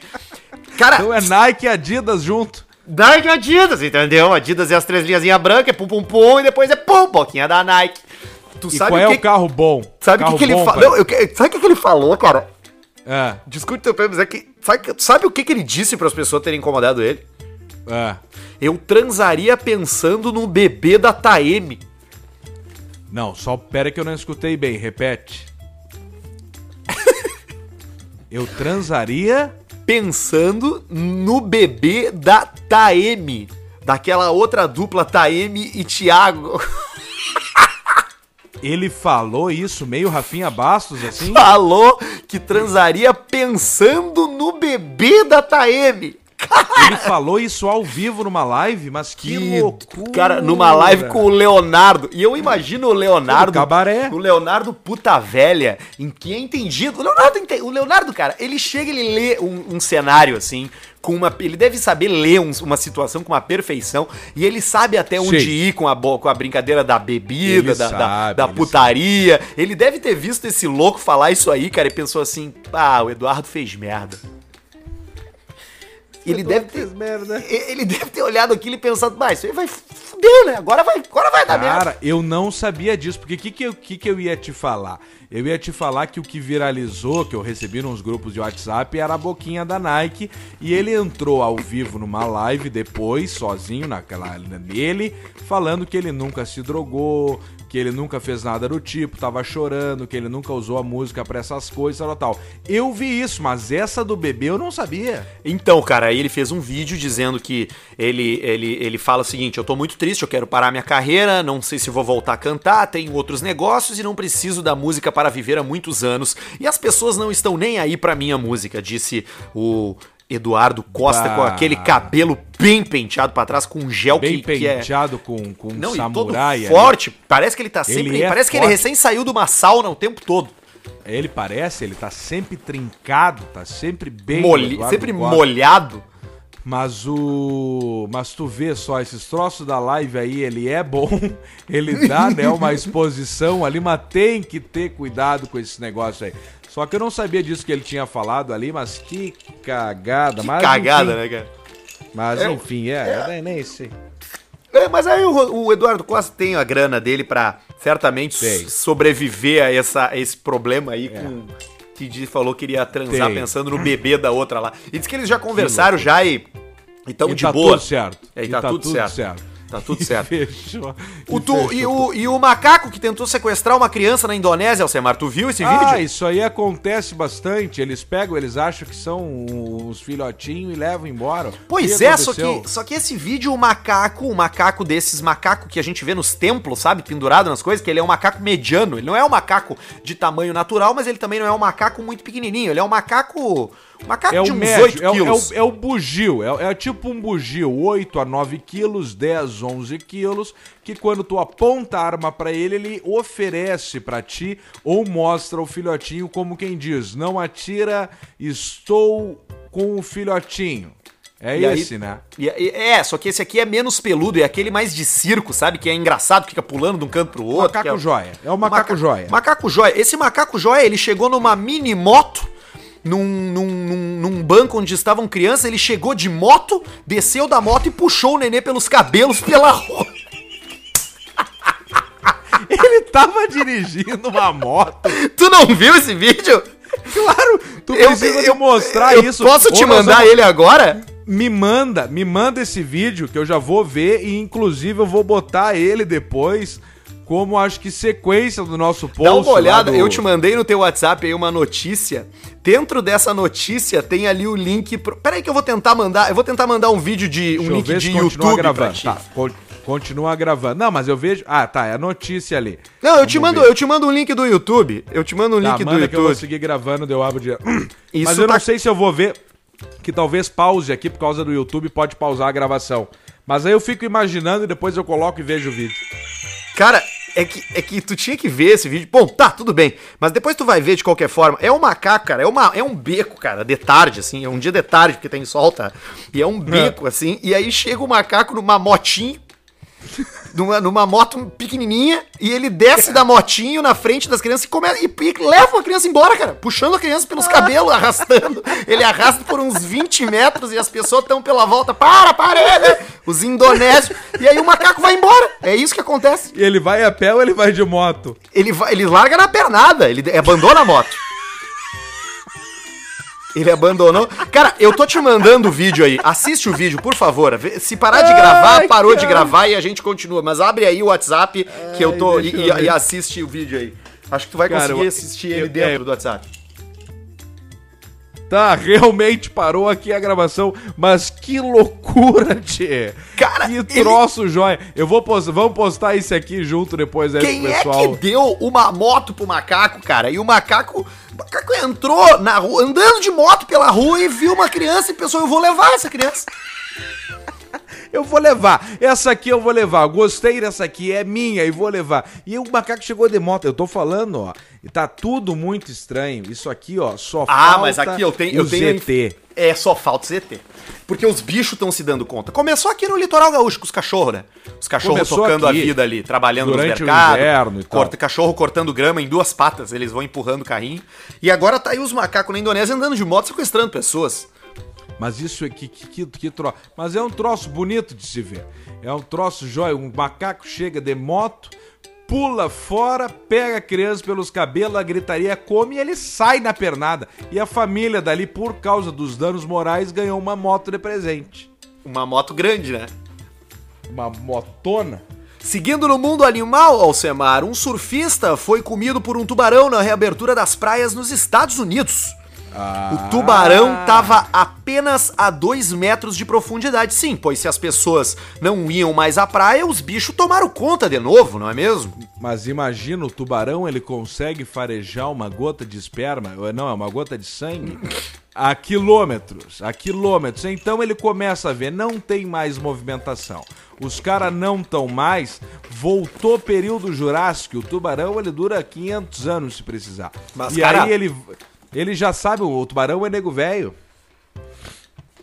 Cara, Então é Nike e Adidas junto. Nike e Adidas, entendeu? Adidas é as três linhazinhas brancas, é pum pum pum, e depois é pum, boquinha da Nike. Tu E qual é o carro bom? Sabe o que, que ele falou? eu que- Sabe o que, que ele falou, cara? É, Discute teu pé, mas é que. Sabe, que- sabe o que, que ele disse para as pessoas terem incomodado ele? é. Eu transaria pensando no bebê da Taeme. Não, só pera que eu não escutei bem, repete. *laughs* Eu transaria Pensando no bebê da Taeme. Daquela outra dupla Taeme e Thiago. *laughs* Ele falou isso meio Rafinha Bastos, assim? Falou que transaria pensando no bebê da Taeme. *laughs* Ele falou isso ao vivo numa live, mas que, loucura. Cara, numa live com o Leonardo. E eu imagino o Leonardo. No cabaré. O Leonardo puta velha, em que é entendido. O Leonardo, o Leonardo, cara, ele chega e ele lê um, um cenário assim. Com uma, ele deve saber ler um- uma situação com uma perfeição e ele sabe até onde Sim. ir com a, com a brincadeira da bebida, Ele da, da- sabe, da ele putaria. Ele deve ter visto esse louco falar isso aí, cara, e pensou assim: ah, o Eduardo fez merda. E ele deve ter. merda. Ele deve ter olhado aquilo e pensado, mas isso aí vai fudeu, né? Agora vai, agora vai dar merda. Cara, eu não sabia disso, porque o que, que, eu- que, que eu ia te falar? Eu ia te falar que o que viralizou, que eu recebi nos grupos de WhatsApp, era a boquinha da Nike, e ele entrou ao vivo numa live depois, sozinho, naquela nele, falando que ele nunca se drogou, que ele nunca fez nada do tipo, tava chorando, que ele nunca usou a música pra essas coisas, tal, tal. Eu vi isso, mas essa do bebê eu não sabia. Então, cara, aí ele fez um vídeo dizendo que ele, ele, ele fala o seguinte: eu tô muito triste, eu quero parar minha carreira, não sei se vou voltar a cantar, tenho outros negócios e não preciso da música para viver há muitos anos. E as pessoas não estão nem aí pra minha música, disse o Eduardo Costa Bah. com aquele cabelo bem penteado pra trás, com um gel Bem que, que é. penteado com, com Não, samurai. e todo forte. Parece que ele tá sempre. Ele é parece que ele forte. recém saiu de uma sauna o tempo todo. Ele parece, ele tá sempre trincado, tá sempre bem. Eduardo sempre Costa. molhado. Mas o. Mas tu vê só, esses troços da live aí, ele é bom, *laughs* ele dá, né, uma exposição ali, mas tem que ter cuidado com esse negócio aí. Só que eu não sabia disso que ele tinha falado ali, mas que cagada. Que mas, cagada, enfim, né, cara? Mas É, enfim, é, é, nem sei. É, mas aí o, o Eduardo Costa tem a grana dele pra certamente Tem. sobreviver a, essa, a esse problema aí com. Que falou que iria transar Tem. pensando no bebê da outra lá. E diz que eles já conversaram já e. E tão E de tá boa. tudo certo. É, e E tá, tá tudo, tudo certo. certo. Tá tudo certo. Fechou. O E tu, e, o, e o macaco que tentou sequestrar uma criança na Indonésia, Alcemar, tu viu esse Ah, vídeo? isso aí acontece bastante. Eles pegam, eles acham que são uns filhotinhos e levam embora. Pois é, só que, só que esse vídeo, o macaco, o macaco desses macaco que a gente vê nos templos, sabe? Pendurado nas coisas, que ele é um macaco mediano. Ele não é um macaco de tamanho natural, mas ele também não é um macaco muito pequenininho. Ele é um macaco. Macaco É de uns médio, 8 é, o- é quilos. o, é o bugio, é, é tipo um bugio, 8 a 9 quilos, 10, 11 quilos, que quando tu aponta a arma pra ele, ele oferece pra ti ou mostra o filhotinho como quem diz, não atira, estou com o filhotinho. É E aí- esse, né? E- e- é, só que esse aqui é menos peludo, é aquele mais de circo, sabe? Que é engraçado, fica pulando de um canto pro outro. Macaco é- joia, é o macaco joia. Macaco joia. Esse macaco joia, ele chegou numa mini moto, num, num, num, banco onde estavam crianças, ele chegou de moto, desceu da moto e puxou o nenê pelos cabelos pela rua. *laughs* Ele tava dirigindo uma moto. Tu não viu esse vídeo? Claro, tu precisa me mostrar eu isso. Posso te mandar vamos- ele agora? Me manda, me manda esse vídeo que eu já vou ver e inclusive eu vou botar ele depois como acho que sequência do nosso post. Dá uma olhada, do- eu te mandei no teu WhatsApp aí uma notícia. Dentro dessa notícia tem ali o link. Pro... Peraí que eu vou tentar mandar. Eu vou tentar mandar um vídeo de. um link de YouTube gravando. Tá, con- continua gravando. Não, mas eu vejo. Ah, tá, é a notícia ali. Não, eu Vamos te mando, ver. eu te mando um link do YouTube. Eu te mando um Tá, link do manda que eu vou YouTube. seguir gravando, deu abro de. *clears throat* Isso mas eu tá- não sei se eu vou ver. Que talvez pause aqui por causa do YouTube, pode pausar a gravação. Mas aí eu fico imaginando e depois eu coloco e vejo o vídeo. Cara, é que, é que tu tinha que ver esse vídeo. Bom, tá, tudo bem. Mas depois tu vai ver de qualquer forma. É um macaco, cara. É, uma, é um beco, cara, de tarde, assim. É um dia de tarde, porque tem sol, tá? E é um beco, assim. E aí chega o macaco numa motinho. Numa, numa moto pequenininha e ele desce da motinho na frente das crianças e, começa, e, e leva a criança embora, cara. Puxando a criança pelos cabelos, *laughs* arrastando. Ele arrasta por uns 20 metros e as pessoas estão pela volta. Para, para! ele! Os indonésios. E aí o macaco vai embora. É isso que acontece. E ele vai a pé ou ele vai de moto? Ele, vai, ele larga na pernada, ele abandona a moto. Ele abandonou. Cara, eu tô te mandando o vídeo aí. Assiste o vídeo, por favor. Se parar de gravar, Ai, parou de cara. gravar e a gente continua. Mas abre aí o WhatsApp que eu tô. E, eu e- assiste o vídeo aí. Acho que tu vai Cara, conseguir eu- assistir ele eu- dentro é. do WhatsApp. Tá, realmente parou aqui a gravação, mas que loucura, tchê. Ca- Cara, que ele- troço jóia. Eu vou postar, vamos postar esse aqui junto depois aí Quem pro é pessoal. que deu uma moto pro macaco, cara? E o macaco, o macaco entrou na rua, andando de moto pela rua e viu uma criança e pensou, eu vou levar essa criança. *laughs* Eu vou levar. Essa aqui eu vou levar. Gostei dessa aqui, é minha e vou levar. E o macaco chegou de moto. Eu tô falando, ó. Tá tudo muito estranho. Isso aqui, ó, só Ah, mas aqui eu tenho, eu o tenho ZT. É, só falta ZT. Porque os bichos estão se dando conta. Começou aqui no litoral gaúcho com os cachorros, né? Os cachorros Começou tocando aqui, a vida ali, trabalhando nos durante o mercados. inverno e tal. corta, cachorro cortando grama em duas patas, eles vão empurrando o carrinho. E agora tá aí os macacos na Indonésia andando de moto sequestrando pessoas. Mas isso aqui, que, que, que troço. Mas é um troço bonito de se ver. É um troço jóia. Um macaco chega de moto, pula fora, pega a criança pelos cabelos, a gritaria come e ele sai na pernada. E a família dali, por causa dos danos morais, ganhou uma moto de presente. Uma moto grande, né? Uma motona. Seguindo no mundo animal, Alcemar, um surfista foi comido por um tubarão na reabertura das praias nos Estados Unidos. O tubarão estava apenas a 2 metros de profundidade. Sim, pois se as pessoas não iam mais à praia, os bichos tomaram conta de novo, não é mesmo? Mas imagina, o tubarão ele consegue farejar uma gota de esperma, ou não, é uma gota de sangue, a quilômetros, a quilômetros. Então ele começa a ver, não tem mais movimentação. Os caras não estão mais, voltou período jurássico, o tubarão ele dura 500 anos se precisar. Mas, e cara- aí ele, ele já sabe, o tubarão é nego velho.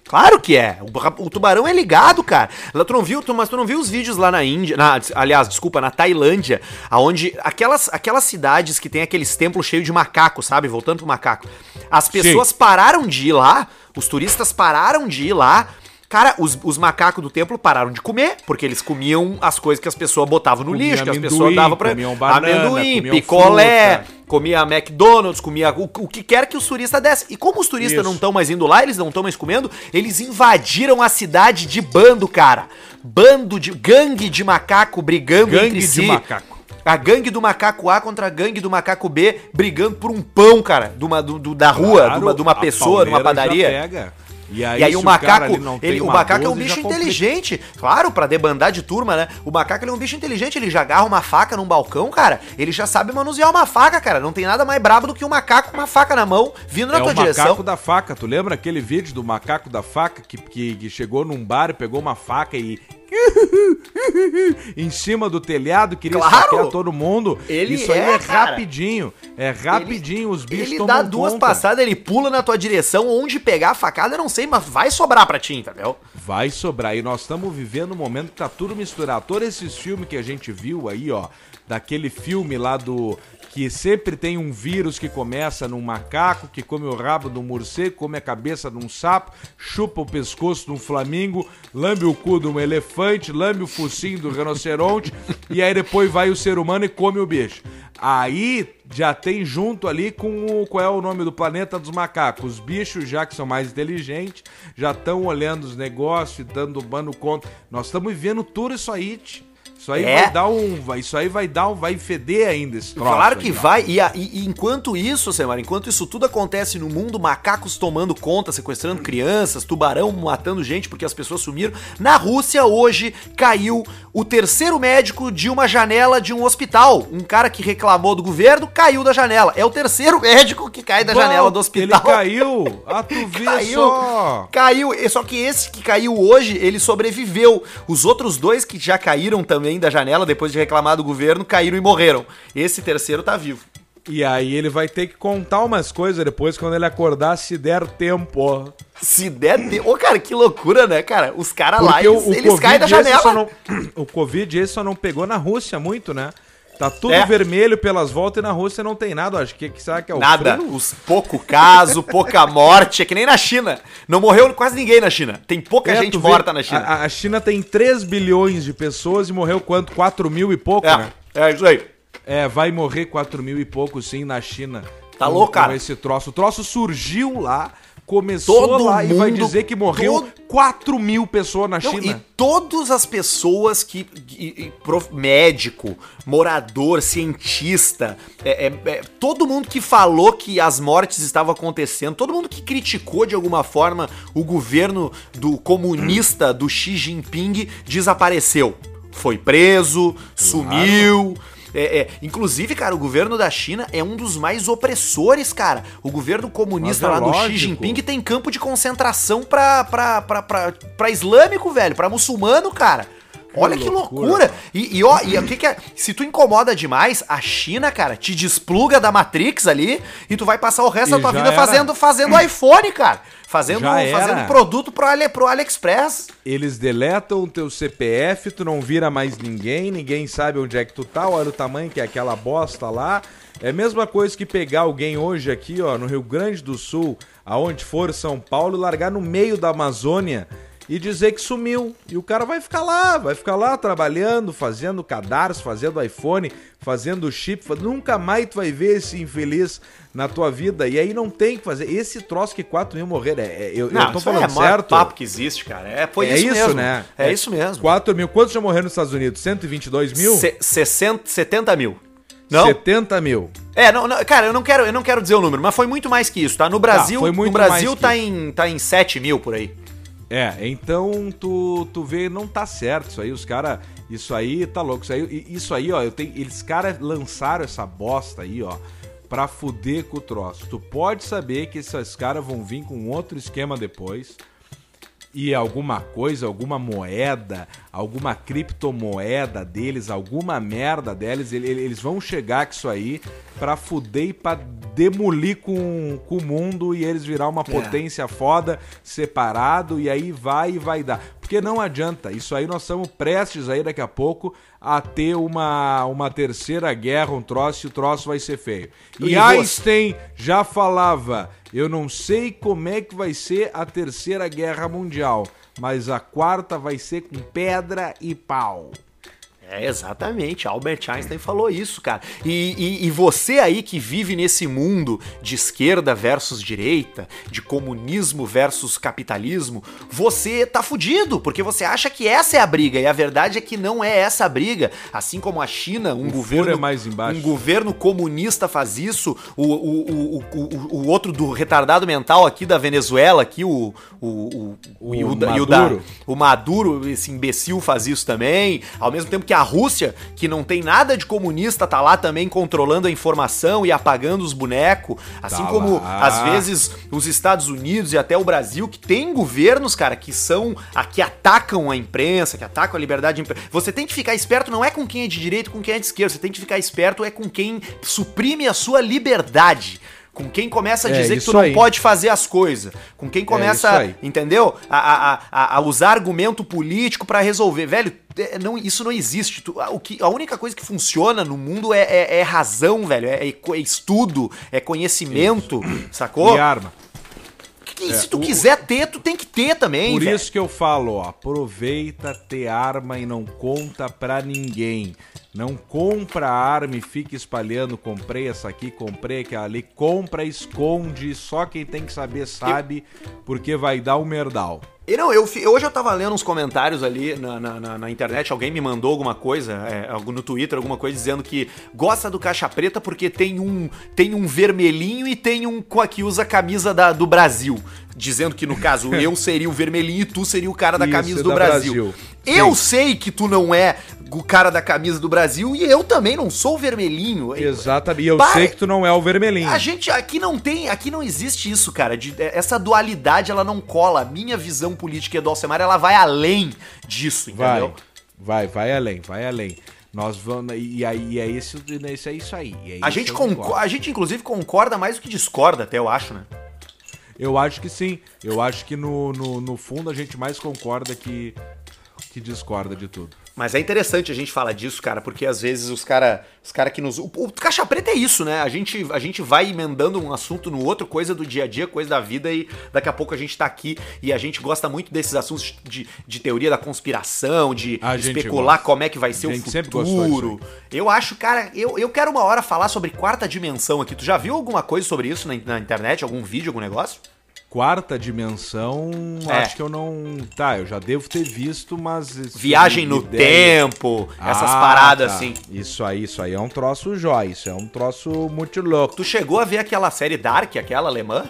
Claro que é. O, o tubarão é ligado, cara. Tu não viu, tu, mas tu não viu os vídeos lá na Índia, na- aliás, desculpa, na Tailândia, aonde aquelas, aquelas cidades que tem aqueles templos cheios de macaco, sabe? Voltando pro macaco. As pessoas pararam de ir lá, os turistas pararam de ir lá. Cara, os, os macacos do templo pararam de comer, porque eles comiam as coisas que as pessoas botavam no Comiam lixo, que as pessoas davam pra. comiam banana, amendoim, comiam picolé, fruta. comia McDonald's, comia o, o que quer que os turistas dessem. E como os turistas Isso. não estão mais indo lá, eles não estão mais comendo, eles invadiram a cidade de bando, cara. Bando de. gangue de macaco brigando Gangue entre de si. macaco. A gangue do macaco A contra a gangue do macaco B brigando por um pão, cara, de uma, do, do- da rua, de uma, de uma pessoa, de uma padaria. E aí, E aí o macaco, tem ele, o macaco é um 12, bicho já complica. inteligente. Claro, pra debandar de turma, né? O macaco ele é um bicho inteligente, ele já agarra uma faca num balcão, cara. Ele já sabe manusear uma faca, cara. Não tem nada mais brabo do que um macaco com uma faca na mão vindo na é tua o direção. macaco da faca. Tu lembra aquele vídeo do macaco da faca que, que, que chegou num bar, pegou uma faca e. *laughs* em cima do telhado, queria Claro! saquear todo mundo. Ele Isso aí é, é cara. rapidinho. É rapidinho, os bichos Ele dá duas conta. passadas, ele pula na tua direção, onde pegar a facada, eu não sei, mas vai sobrar pra ti, entendeu? Vai sobrar. E nós estamos vivendo um momento que tá tudo misturado. Todos esses filmes que a gente viu aí, ó, daquele filme lá do. Que sempre tem um vírus que começa num macaco, que come o rabo de um morcego, come a cabeça de um sapo, chupa o pescoço de um flamingo, lambe o cu de um elefante, lambe o focinho do rinoceronte, e aí depois vai o ser humano e come o bicho. Aí já tem junto ali com o. Qual é o nome do planeta dos macacos? Os bichos, já que são mais inteligentes, já estão olhando os negócios e dando dando conta. Nós estamos vivendo tudo isso aí, tch. Isso aí É. vai dar um. vai- Isso aí vai dar um. Vai feder ainda esse troço Claro aí, que ó. vai. E, e- enquanto isso, Semana, enquanto isso tudo acontece no mundo, macacos tomando conta, sequestrando crianças, tubarão matando gente porque as pessoas sumiram. Na Rússia, hoje, caiu o terceiro médico de uma janela de um hospital. Um cara que reclamou do governo caiu da janela. É o terceiro *laughs* médico que cai da Bom, janela do hospital. Ele caiu. Ah, tu vê *laughs* Caiu, só. caiu, e só que esse que caiu hoje, ele sobreviveu. Os outros dois que já caíram também da janela depois de reclamar do governo, caíram e morreram. Esse terceiro tá vivo. E aí ele vai ter que contar umas coisas depois quando ele acordar, se der tempo. Se der tempo. Ô, cara, que loucura, né, cara? Os caras lá, eles, o, o eles caem da janela. não, o Covid esse só não pegou na Rússia muito, né? Tá tudo É. vermelho pelas voltas e na Rússia não tem nada. Acho que, que será que é o Nada. frio? Os pouco caso, pouca morte. É que nem na China. Não morreu quase ninguém na China. Tem pouca É, gente vê, morta na China. A, a China tem 3 bilhões de pessoas e morreu quanto? 4 mil e pouco, né? é, é isso aí. É, vai morrer 4 mil e pouco sim na China. Tá Com- louco, com cara? esse troço. O troço surgiu lá começou Todo lá e vai mundo- dizer que morreu todo- 4 mil pessoas na Não, China. e todas as pessoas que. e- e prof- médico, morador, cientista, é, é, é, todo mundo que falou que as mortes estavam acontecendo, todo mundo que criticou de alguma forma o governo do comunista do Xi Jinping desapareceu. Foi preso, sumiu. É, é, inclusive, cara, o governo da China é um dos mais opressores, cara. O governo comunista é lá do Xi lógico. Jinping tem campo de concentração pra, pra, pra, pra, pra islâmico, velho, pra muçulmano, cara. Olha que loucura. loucura. E, e, ó, e o que que é? Se tu incomoda demais, a China, cara, te despluga da Matrix ali e tu vai passar o resto E da tua vida era. fazendo, fazendo iPhone, cara. Fazendo, fazendo produto pro, Ali, pro AliExpress. Eles deletam o teu CPF, tu não vira mais ninguém, ninguém sabe onde é que tu tá, olha o tamanho que é aquela bosta lá. É a mesma coisa que pegar alguém hoje aqui, ó, no Rio Grande do Sul, aonde for São Paulo, e largar no meio da Amazônia e dizer que sumiu. E o cara vai ficar lá, vai ficar lá trabalhando, fazendo cadarço, fazendo iPhone, fazendo chip. Nunca mais tu vai ver esse infeliz na tua vida. E aí não tem que fazer. Esse troço que 4 mil morreram, é, é- eu, eu tô falando é o maior certo. papo que existe, cara. É, foi é isso, isso, mesmo. né? É, isso mesmo. 4 mil. Quantos já morreram nos Estados Unidos? 122 mil? Se- 60, 70 mil. Não? 70 mil. É, não, não, cara, eu não, quero, eu não quero dizer o número, mas foi muito mais que isso, tá? No Brasil, foi muito no Brasil tá, em, tá em 7 mil por aí. É, então tu, tu vê, não tá certo isso aí, os caras, isso aí tá louco, isso aí, isso aí ó, eu tenho, eles caras lançaram essa bosta aí, ó, pra fuder com o troço. Tu pode saber que esses caras vão vir com outro esquema depois, e alguma coisa, alguma moeda, alguma criptomoeda deles, alguma merda deles, ele- ele- eles vão chegar com isso aí pra fuder e pra demolir com, com o mundo e eles virar uma potência foda, separado, e aí vai e vai dar. Porque não adianta, isso aí nós estamos prestes aí daqui a pouco a ter uma, uma terceira guerra, um troço, e o troço vai ser feio. E, E Einstein já falava, eu não sei como é que vai ser a terceira guerra mundial, mas a quarta vai ser com pedra e pau. É, exatamente. Albert Einstein falou isso, cara. E, e, e você aí que vive nesse mundo de esquerda versus direita, de comunismo versus capitalismo, você tá fudido, porque você acha que essa é a briga. E a verdade é que não é essa a briga. Assim como a China, um O governo. é mais embaixo. Um governo comunista faz isso, o, o, o, o, outro do retardado mental aqui da Venezuela, aqui, o. O, o, O o da- e o da- Maduro. o Maduro, esse imbecil, faz isso também. Ao mesmo tempo que a Rússia, que não tem nada de comunista, tá lá também controlando a informação e apagando os bonecos. Assim Tá como, lá. às vezes, os Estados Unidos e até o Brasil, que tem governos, cara, que são. a- que atacam a imprensa, que atacam a liberdade de imprensa. Você tem que ficar esperto, não é com quem é de direita com quem é de esquerda. Você tem que ficar esperto é com quem suprime a sua liberdade. Com quem começa a É, dizer que isso tu não aí. pode fazer as coisas. Com quem começa isso aí. entendeu? A, a, a, a usar argumento político pra resolver. Velho, é, não, isso não existe. Tu- a- o que, a única coisa que funciona no mundo é, é- é razão, velho. É, é é estudo, é conhecimento, sacou? E arma. Que- se tu o- quiser ter, tu tem que ter também, Por velho. isso que eu falo, ó, aproveita ter arma e não conta pra ninguém. Não compra arma e fica espalhando, comprei essa aqui, comprei aquela ali, compra, esconde, só quem tem que saber sabe, porque vai dar um merdal. E não, eu, hoje eu tava lendo uns comentários ali na, na, na- na internet, alguém me mandou alguma coisa, é, no Twitter, alguma coisa dizendo que gosta do Caixa Preta porque tem um, tem um vermelhinho e tem um que usa a camisa da- do Brasil. Dizendo que, no caso, *laughs* eu seria o vermelhinho e tu seria o cara da Isso, camisa do da Brasil. Brasil. Eu Sim. sei que tu não é o cara da camisa do Brasil e eu também não sou o vermelhinho. Exatamente. E eu Para- sei que tu não é o vermelhinho. A gente aqui não tem, aqui não existe isso, cara. de- é, essa dualidade ela não cola. A minha visão política e a do Alcemar ela vai além disso, Vai, entendeu? vai, vai além, vai além. Nós vamos. E aí é isso, é isso aí. é A isso gente, conco- concordo. a gente inclusive concorda mais do que discorda, até eu acho, né? Eu acho que sim. Eu acho que no, no, no fundo a gente mais concorda que, que discorda de tudo. Mas é interessante a gente falar disso, cara, porque às vezes os cara, os cara que nos. O, o Caixa Preta é isso, né? A gente, a gente vai emendando um assunto no outro, coisa do dia a dia, coisa da vida, e daqui a pouco a gente tá aqui e a gente gosta muito desses assuntos de, de teoria da conspiração, de A especular como é que vai ser o futuro. Eu acho, cara, eu, eu quero uma hora falar sobre quarta dimensão aqui. Tu já viu alguma coisa sobre isso na, na internet? Algum vídeo, algum negócio? Quarta dimensão, É. acho que eu não. Tá, eu já devo ter visto, mas. Viagem no ideia- tempo, essas Ah, paradas tá. assim. Isso aí, isso aí é um troço jóia, isso é um troço muito louco. Tu chegou a ver aquela série Dark, aquela alemã?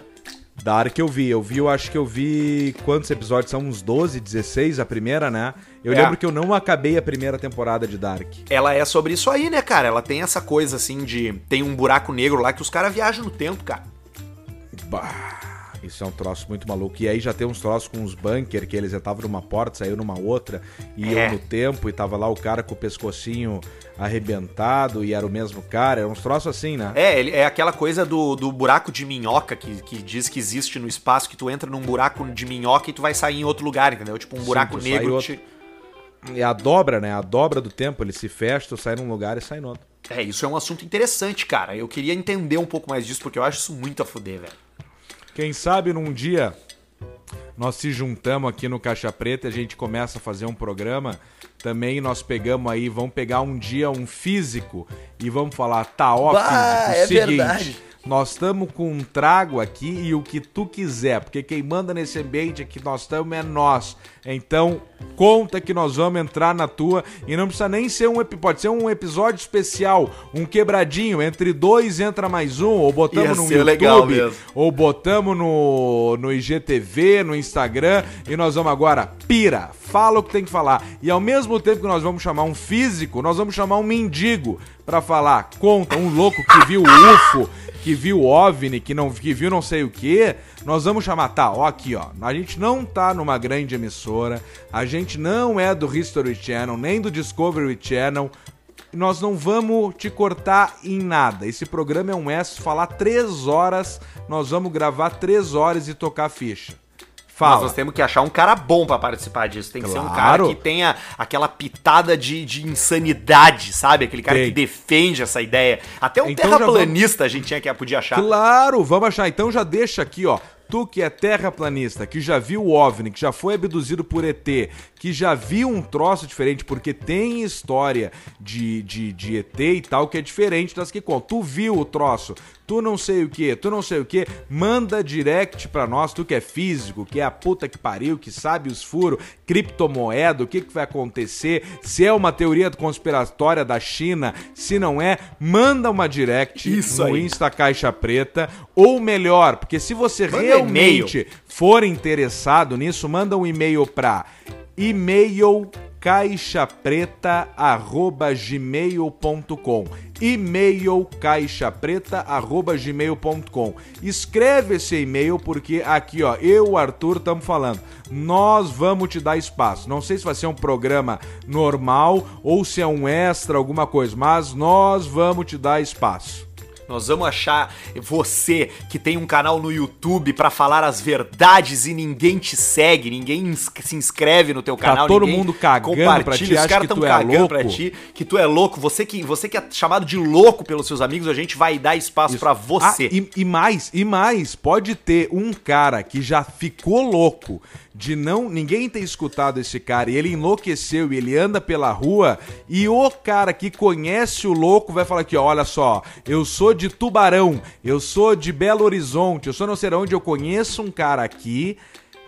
Dark eu vi, eu vi, eu acho que eu vi quantos episódios são? Uns 12, 16 a primeira, né? Eu É. lembro que eu não acabei a primeira temporada de Dark. Ela é sobre isso aí, né, cara? Ela tem essa coisa assim de. Tem um buraco negro lá que os caras viajam no tempo, cara. Bah, isso é um troço muito maluco. E aí já tem uns troços com uns bunker que eles entravam numa porta, saiu numa outra, e É. iam no tempo e tava lá o cara com o pescocinho arrebentado e era o mesmo cara. Era uns troços assim, né? É, ele, é aquela coisa do, do buraco de minhoca que, que diz que existe no espaço, que tu entra num buraco de minhoca e tu vai sair em outro lugar, entendeu? Tipo um Sim, buraco sai negro. outro. te- É a dobra, né? A dobra do tempo. Ele se fecha, tu sai num lugar e sai no outro. É, isso é um assunto interessante, cara. Eu queria entender um pouco mais disso, porque eu acho isso muito a fuder, velho. Quem sabe num dia nós se juntamos aqui no Caixa Preta, a gente começa a fazer um programa. Também nós pegamos aí, vamos pegar um dia um físico e vamos falar, tá, ó, Bah, físico, é seguinte, verdade. Nós estamos com um trago aqui e o que tu quiser, porque quem manda nesse ambiente aqui nós estamos é nós. Então, conta que nós vamos entrar na tua e não precisa nem ser um pode ser um episódio especial, um quebradinho, entre dois entra mais um, ou Ia botamos no YouTube, ou botamos no, no IGTV, no Instagram, e nós vamos agora, pira, fala o que tem que falar. E ao mesmo tempo que nós vamos chamar um físico, nós vamos chamar um mendigo pra falar, conta, um louco que viu o UFO, que viu o OVNI, que, não, que viu não sei o que, nós vamos chamar, tá, ó aqui, ó, a gente não tá numa grande emissora, a gente não é do History Channel, nem do Discovery Channel, nós não vamos te cortar em nada. Esse programa é um S, falar três horas, nós vamos gravar três horas e tocar ficha. Mas Fala. nós temos que achar um cara bom pra participar disso. Tem que ser um cara Claro. que tenha aquela pitada de, de insanidade, sabe? Aquele cara Tem. que defende essa ideia. Até um Então terraplanista a gente tinha que podia achar. Claro, vamos achar. Então já deixa aqui, ó. Tu que é terraplanista, que já viu o OVNI, que já foi abduzido por ET, que já viu um troço diferente, porque tem história de, de, de ET e tal que é diferente das que contam. Tu viu o troço, tu não sei o que, tu não sei o que, manda direct pra nós, tu que é físico, que é a puta que pariu, que sabe os furos, criptomoeda, o que, que vai acontecer, se é uma teoria conspiratória da China, se não é, manda uma direct Isso no aí. Insta Caixa Preta, ou melhor, porque se você Manda realmente for interessado nisso, manda um e-mail para e-mail caixapreta@gmail.com e-mail caixapreta@gmail.com escreve esse e-mail porque aqui ó eu Arthur estamos falando. Nós vamos te dar espaço. Não sei se vai ser um programa normal ou se é um extra alguma coisa mas nós vamos te dar espaço Nós vamos achar você que tem um canal no YouTube pra falar as verdades e ninguém te segue, ninguém se inscreve no teu Tá canal, todo ninguém mundo cagando compartilha, pra ti, os caras tão é cagando pra louco. ti, que tu é louco, você que você que é chamado de louco pelos seus amigos, a gente vai dar espaço pra você. Ah, e, e mais, e mais, pode ter um cara que já ficou louco de não ninguém ter escutado esse cara e ele enlouqueceu e ele anda pela rua e o cara que conhece o louco vai falar aqui, olha só, eu sou de Tubarão, eu sou de Belo Horizonte, eu sou não sei onde, eu conheço um cara aqui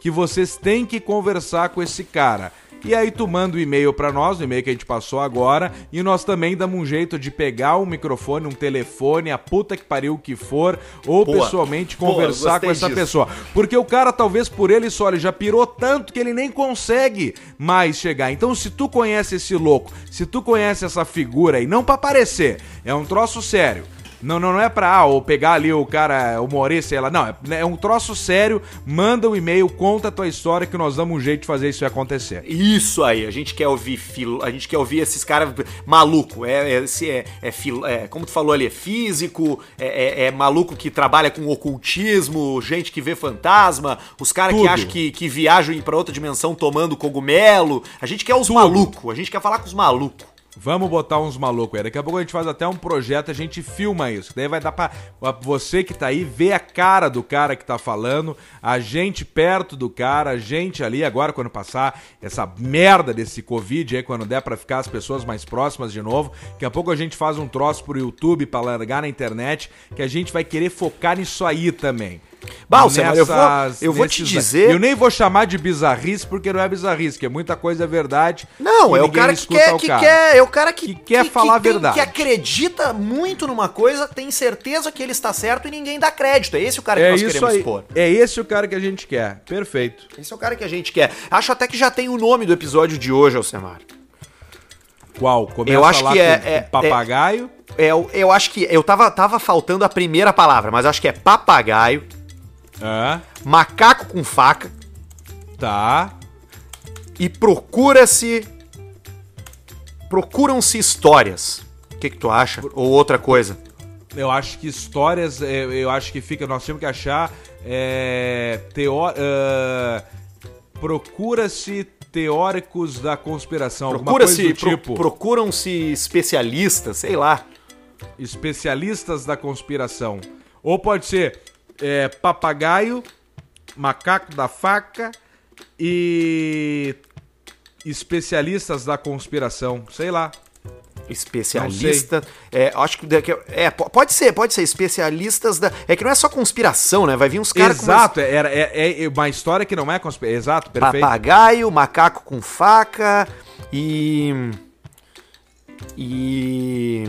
que vocês têm que conversar com esse cara. E aí tu manda o e-mail pra nós, o e-mail que a gente passou agora, e nós também damos um jeito de pegar um microfone, um telefone, a puta que pariu que for, ou Boa. pessoalmente Boa, conversar gostei com essa disso. pessoa. Porque o cara, talvez por ele só, ele já pirou tanto que ele nem consegue mais chegar. Então, se tu conhece esse louco, se tu conhece essa figura aí, não pra aparecer, é um troço sério. Não, não, não é pra ah, ou pegar ali o cara, o More, sei lá. Não, é, é um troço sério. Manda um e-mail, conta a tua história que nós damos um jeito de fazer isso acontecer. Isso aí, a gente quer ouvir filo, a gente quer ouvir esses caras maluco, é, é, esse é, é, filo- é, como tu falou ali, é físico, é, é- é maluco que trabalha com ocultismo, gente que vê fantasma, os caras que acham que, que viajam pra outra dimensão tomando cogumelo, a gente quer os Tudo. malucos, a gente quer falar com os malucos. Vamos botar uns malucos aí. Daqui a pouco a gente faz até um projeto, a gente filma isso. Daí vai dar pra você que tá aí ver a cara do cara que tá falando, a gente perto do cara, a gente ali agora quando passar essa merda desse Covid aí, quando der pra ficar as pessoas mais próximas de novo. Daqui a pouco a gente faz um troço pro YouTube pra largar na internet, que a gente vai querer focar nisso aí também. Alcemar, eu vou- eu vou te dizer- Eu nem vou chamar de bizarrice, porque não é bizarrice, que é muita coisa é verdade. Não, é o cara que quer, que cara. quer, é o cara que, Que quer falar a tem- verdade. que acredita muito numa coisa, tem certeza que ele está certo e ninguém dá crédito. É esse o cara que É nós queremos aí. expor. É esse o cara que a gente quer. Perfeito. Esse é o cara que a gente quer. Acho até que já tem o nome do episódio de hoje, Alcemar. Qual? Começa Eu acho que com, é- com é- papagaio. É, eu, eu acho que. Eu tava, tava faltando a primeira palavra, mas acho que é papagaio, Ah, macaco com faca tá. e procura-se. Procuram-se histórias. O que, que tu acha? Ou outra coisa? Eu acho que histórias, é, eu acho que fica, nós temos que achar é, teó- ah, procura-se teóricos da conspiração, Procura-se. pro- tipo, Procuram-se especialistas, sei lá. especialistas da conspiração. Ou pode ser é, papagaio, macaco da faca e especialistas da conspiração, sei lá. Especialista. É, acho que. É, po- pode ser, pode ser. Especialistas da. É que não é só conspiração, né? Vai vir uns caras com umas- Exato, era, é, é uma história que não é conspiração. Exato, perfeito. Papagaio, macaco com faca e. E.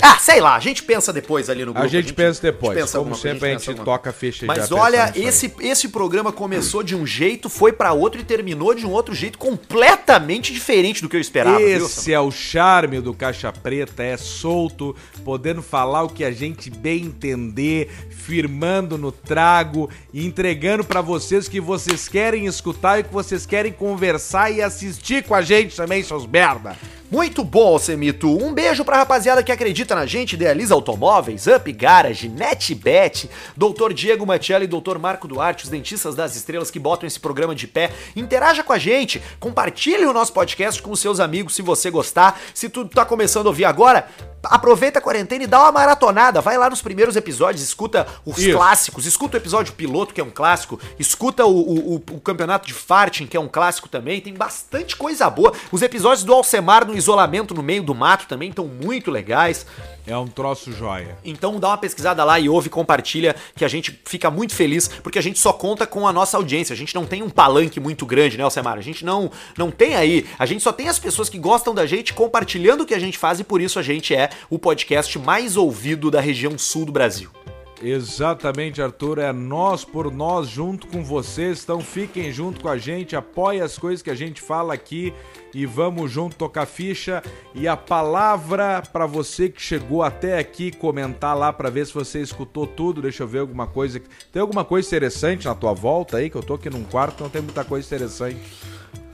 Ah, sei lá, a gente pensa depois ali no grupo. A gente pensa depois. pensa Como alguma sempre, a gente alguma toca a ficha Mas olha, esse, esse programa começou de um jeito, foi pra outro e terminou de um outro jeito completamente diferente do que eu esperava. viu, Esse é o charme do Caixa Preta, é solto, podendo falar o que a gente bem entender, firmando no trago e entregando pra vocês o que vocês querem escutar e o que vocês querem conversar e assistir com a gente também, seus merda. Muito bom, Alcemito. Um beijo pra rapaziada que acredita na gente, idealiza automóveis, Up Garage, NetBet, Dr. Diego Machelli e Dr. Marco Duarte, os dentistas das estrelas que botam esse programa de pé. Interaja com a gente, compartilhe o nosso podcast com os seus amigos se você gostar. Se tu tá começando a ouvir agora, aproveita a quarentena e dá uma maratonada. Vai lá nos primeiros episódios, escuta os Isso. clássicos, escuta o episódio piloto, que é um clássico, escuta o, o, o- o campeonato de farting, que é um clássico também. Tem bastante coisa boa. Os episódios do Alcemar no isolamento no meio do mato também estão muito legais. É um troço joia. Então dá uma pesquisada lá e ouve, compartilha, que a gente fica muito feliz, porque a gente só conta com a nossa audiência. A gente não tem um palanque muito grande, né, Alcemar? A gente não, não tem aí. A gente só tem as pessoas que gostam da gente compartilhando o que a gente faz e por isso a gente é o podcast mais ouvido da região sul do Brasil. Exatamente, Arthur. É nós por nós junto com vocês. Então fiquem junto com a gente, apoiem as coisas que a gente fala aqui e vamos junto tocar ficha. E a palavra para você que chegou até aqui, comentar lá para ver se você escutou tudo. Deixa eu ver alguma coisa. Tem alguma coisa interessante na tua volta aí? Que eu tô aqui num quarto, não tem muita coisa interessante.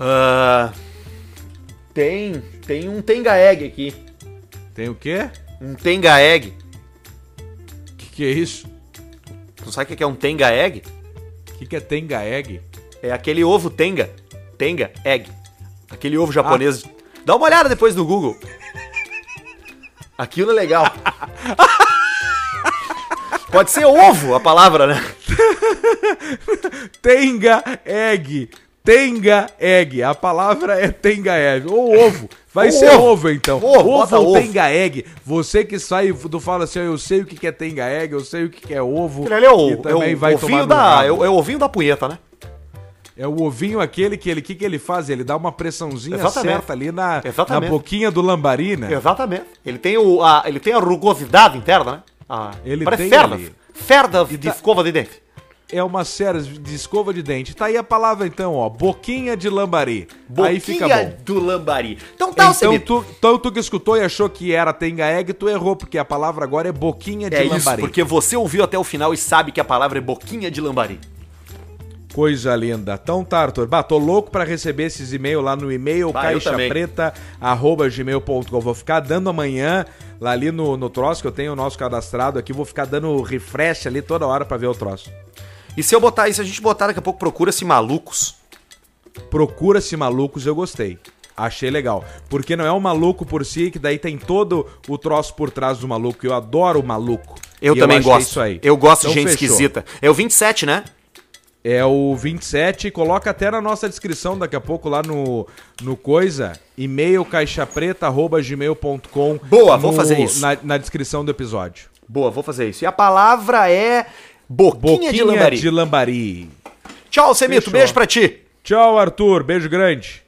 Ah, tem, tem um Tenga Egg aqui. Tem o quê? Um Tenga Egg. Que, é isso? Tu sabe o que é um Tenga Egg? O que, que é Tenga Egg? É aquele ovo Tenga. Tenga Egg. Aquele ovo japonês. Dá uma olhada depois no Google. Aquilo é legal. *laughs* Pode ser ovo a palavra, né? Tenga egg. Tenga egg. A palavra é tenga egg. Ou ovo. Vai ser ovo. ovo, então. Ovo, bota ou ovo. tenga egg. Você que sai do fala assim, eu sei o que que é tenga egg, eu sei o que é ovo. Ali é o, e é também o vai ovinho da. É o, é o ovinho da punheta, né? É o ovinho aquele que ele, que que ele faz? Ele dá uma pressãozinha Exatamente. certa ali na, na boquinha do lambari, né? Exatamente. Ele tem, o, a, ele tem a rugosidade interna, né? A, Ele parece tem ferda. ali. Ferda de escova de dente. É uma série de escova de dente. Tá aí a palavra então, ó. Boquinha de lambari. aí fica Boquinha bom. do lambari. Então tá, Então tu, então tu que escutou e achou que era tenga egg, tu errou, porque a palavra agora é boquinha de É isso, lambari. porque você ouviu até o final e sabe que a palavra é boquinha de lambari. Coisa linda. Então tá, Arthur. Bah, tô louco pra receber esses e-mails lá no e-mail Bah, caixapreta.gmail.com. Vou ficar dando amanhã, lá ali no, no troço, que eu tenho o nosso cadastrado aqui, vou ficar dando refresh ali toda hora pra ver o troço. E se eu botar isso, a gente botar daqui a pouco procura-se malucos. Procura-se malucos, eu gostei. Achei legal. Porque não é um maluco por si, que daí tem todo o troço por trás do maluco. Eu adoro o maluco. Eu E também achei gosto. Isso aí. Eu gosto Então de gente fechou. esquisita. É o 27, né? É o 27, coloca até na nossa descrição daqui a pouco lá no, no coisa, e-mail caixapreta.gmail.com. Boa, vou fazer isso. Na, na descrição do episódio. Boa, vou fazer isso. E a palavra é Boquinha, Boquinha de Lambari. de Lambari. Tchau, Semito. Beijo pra ti. Tchau, Arthur. Beijo grande.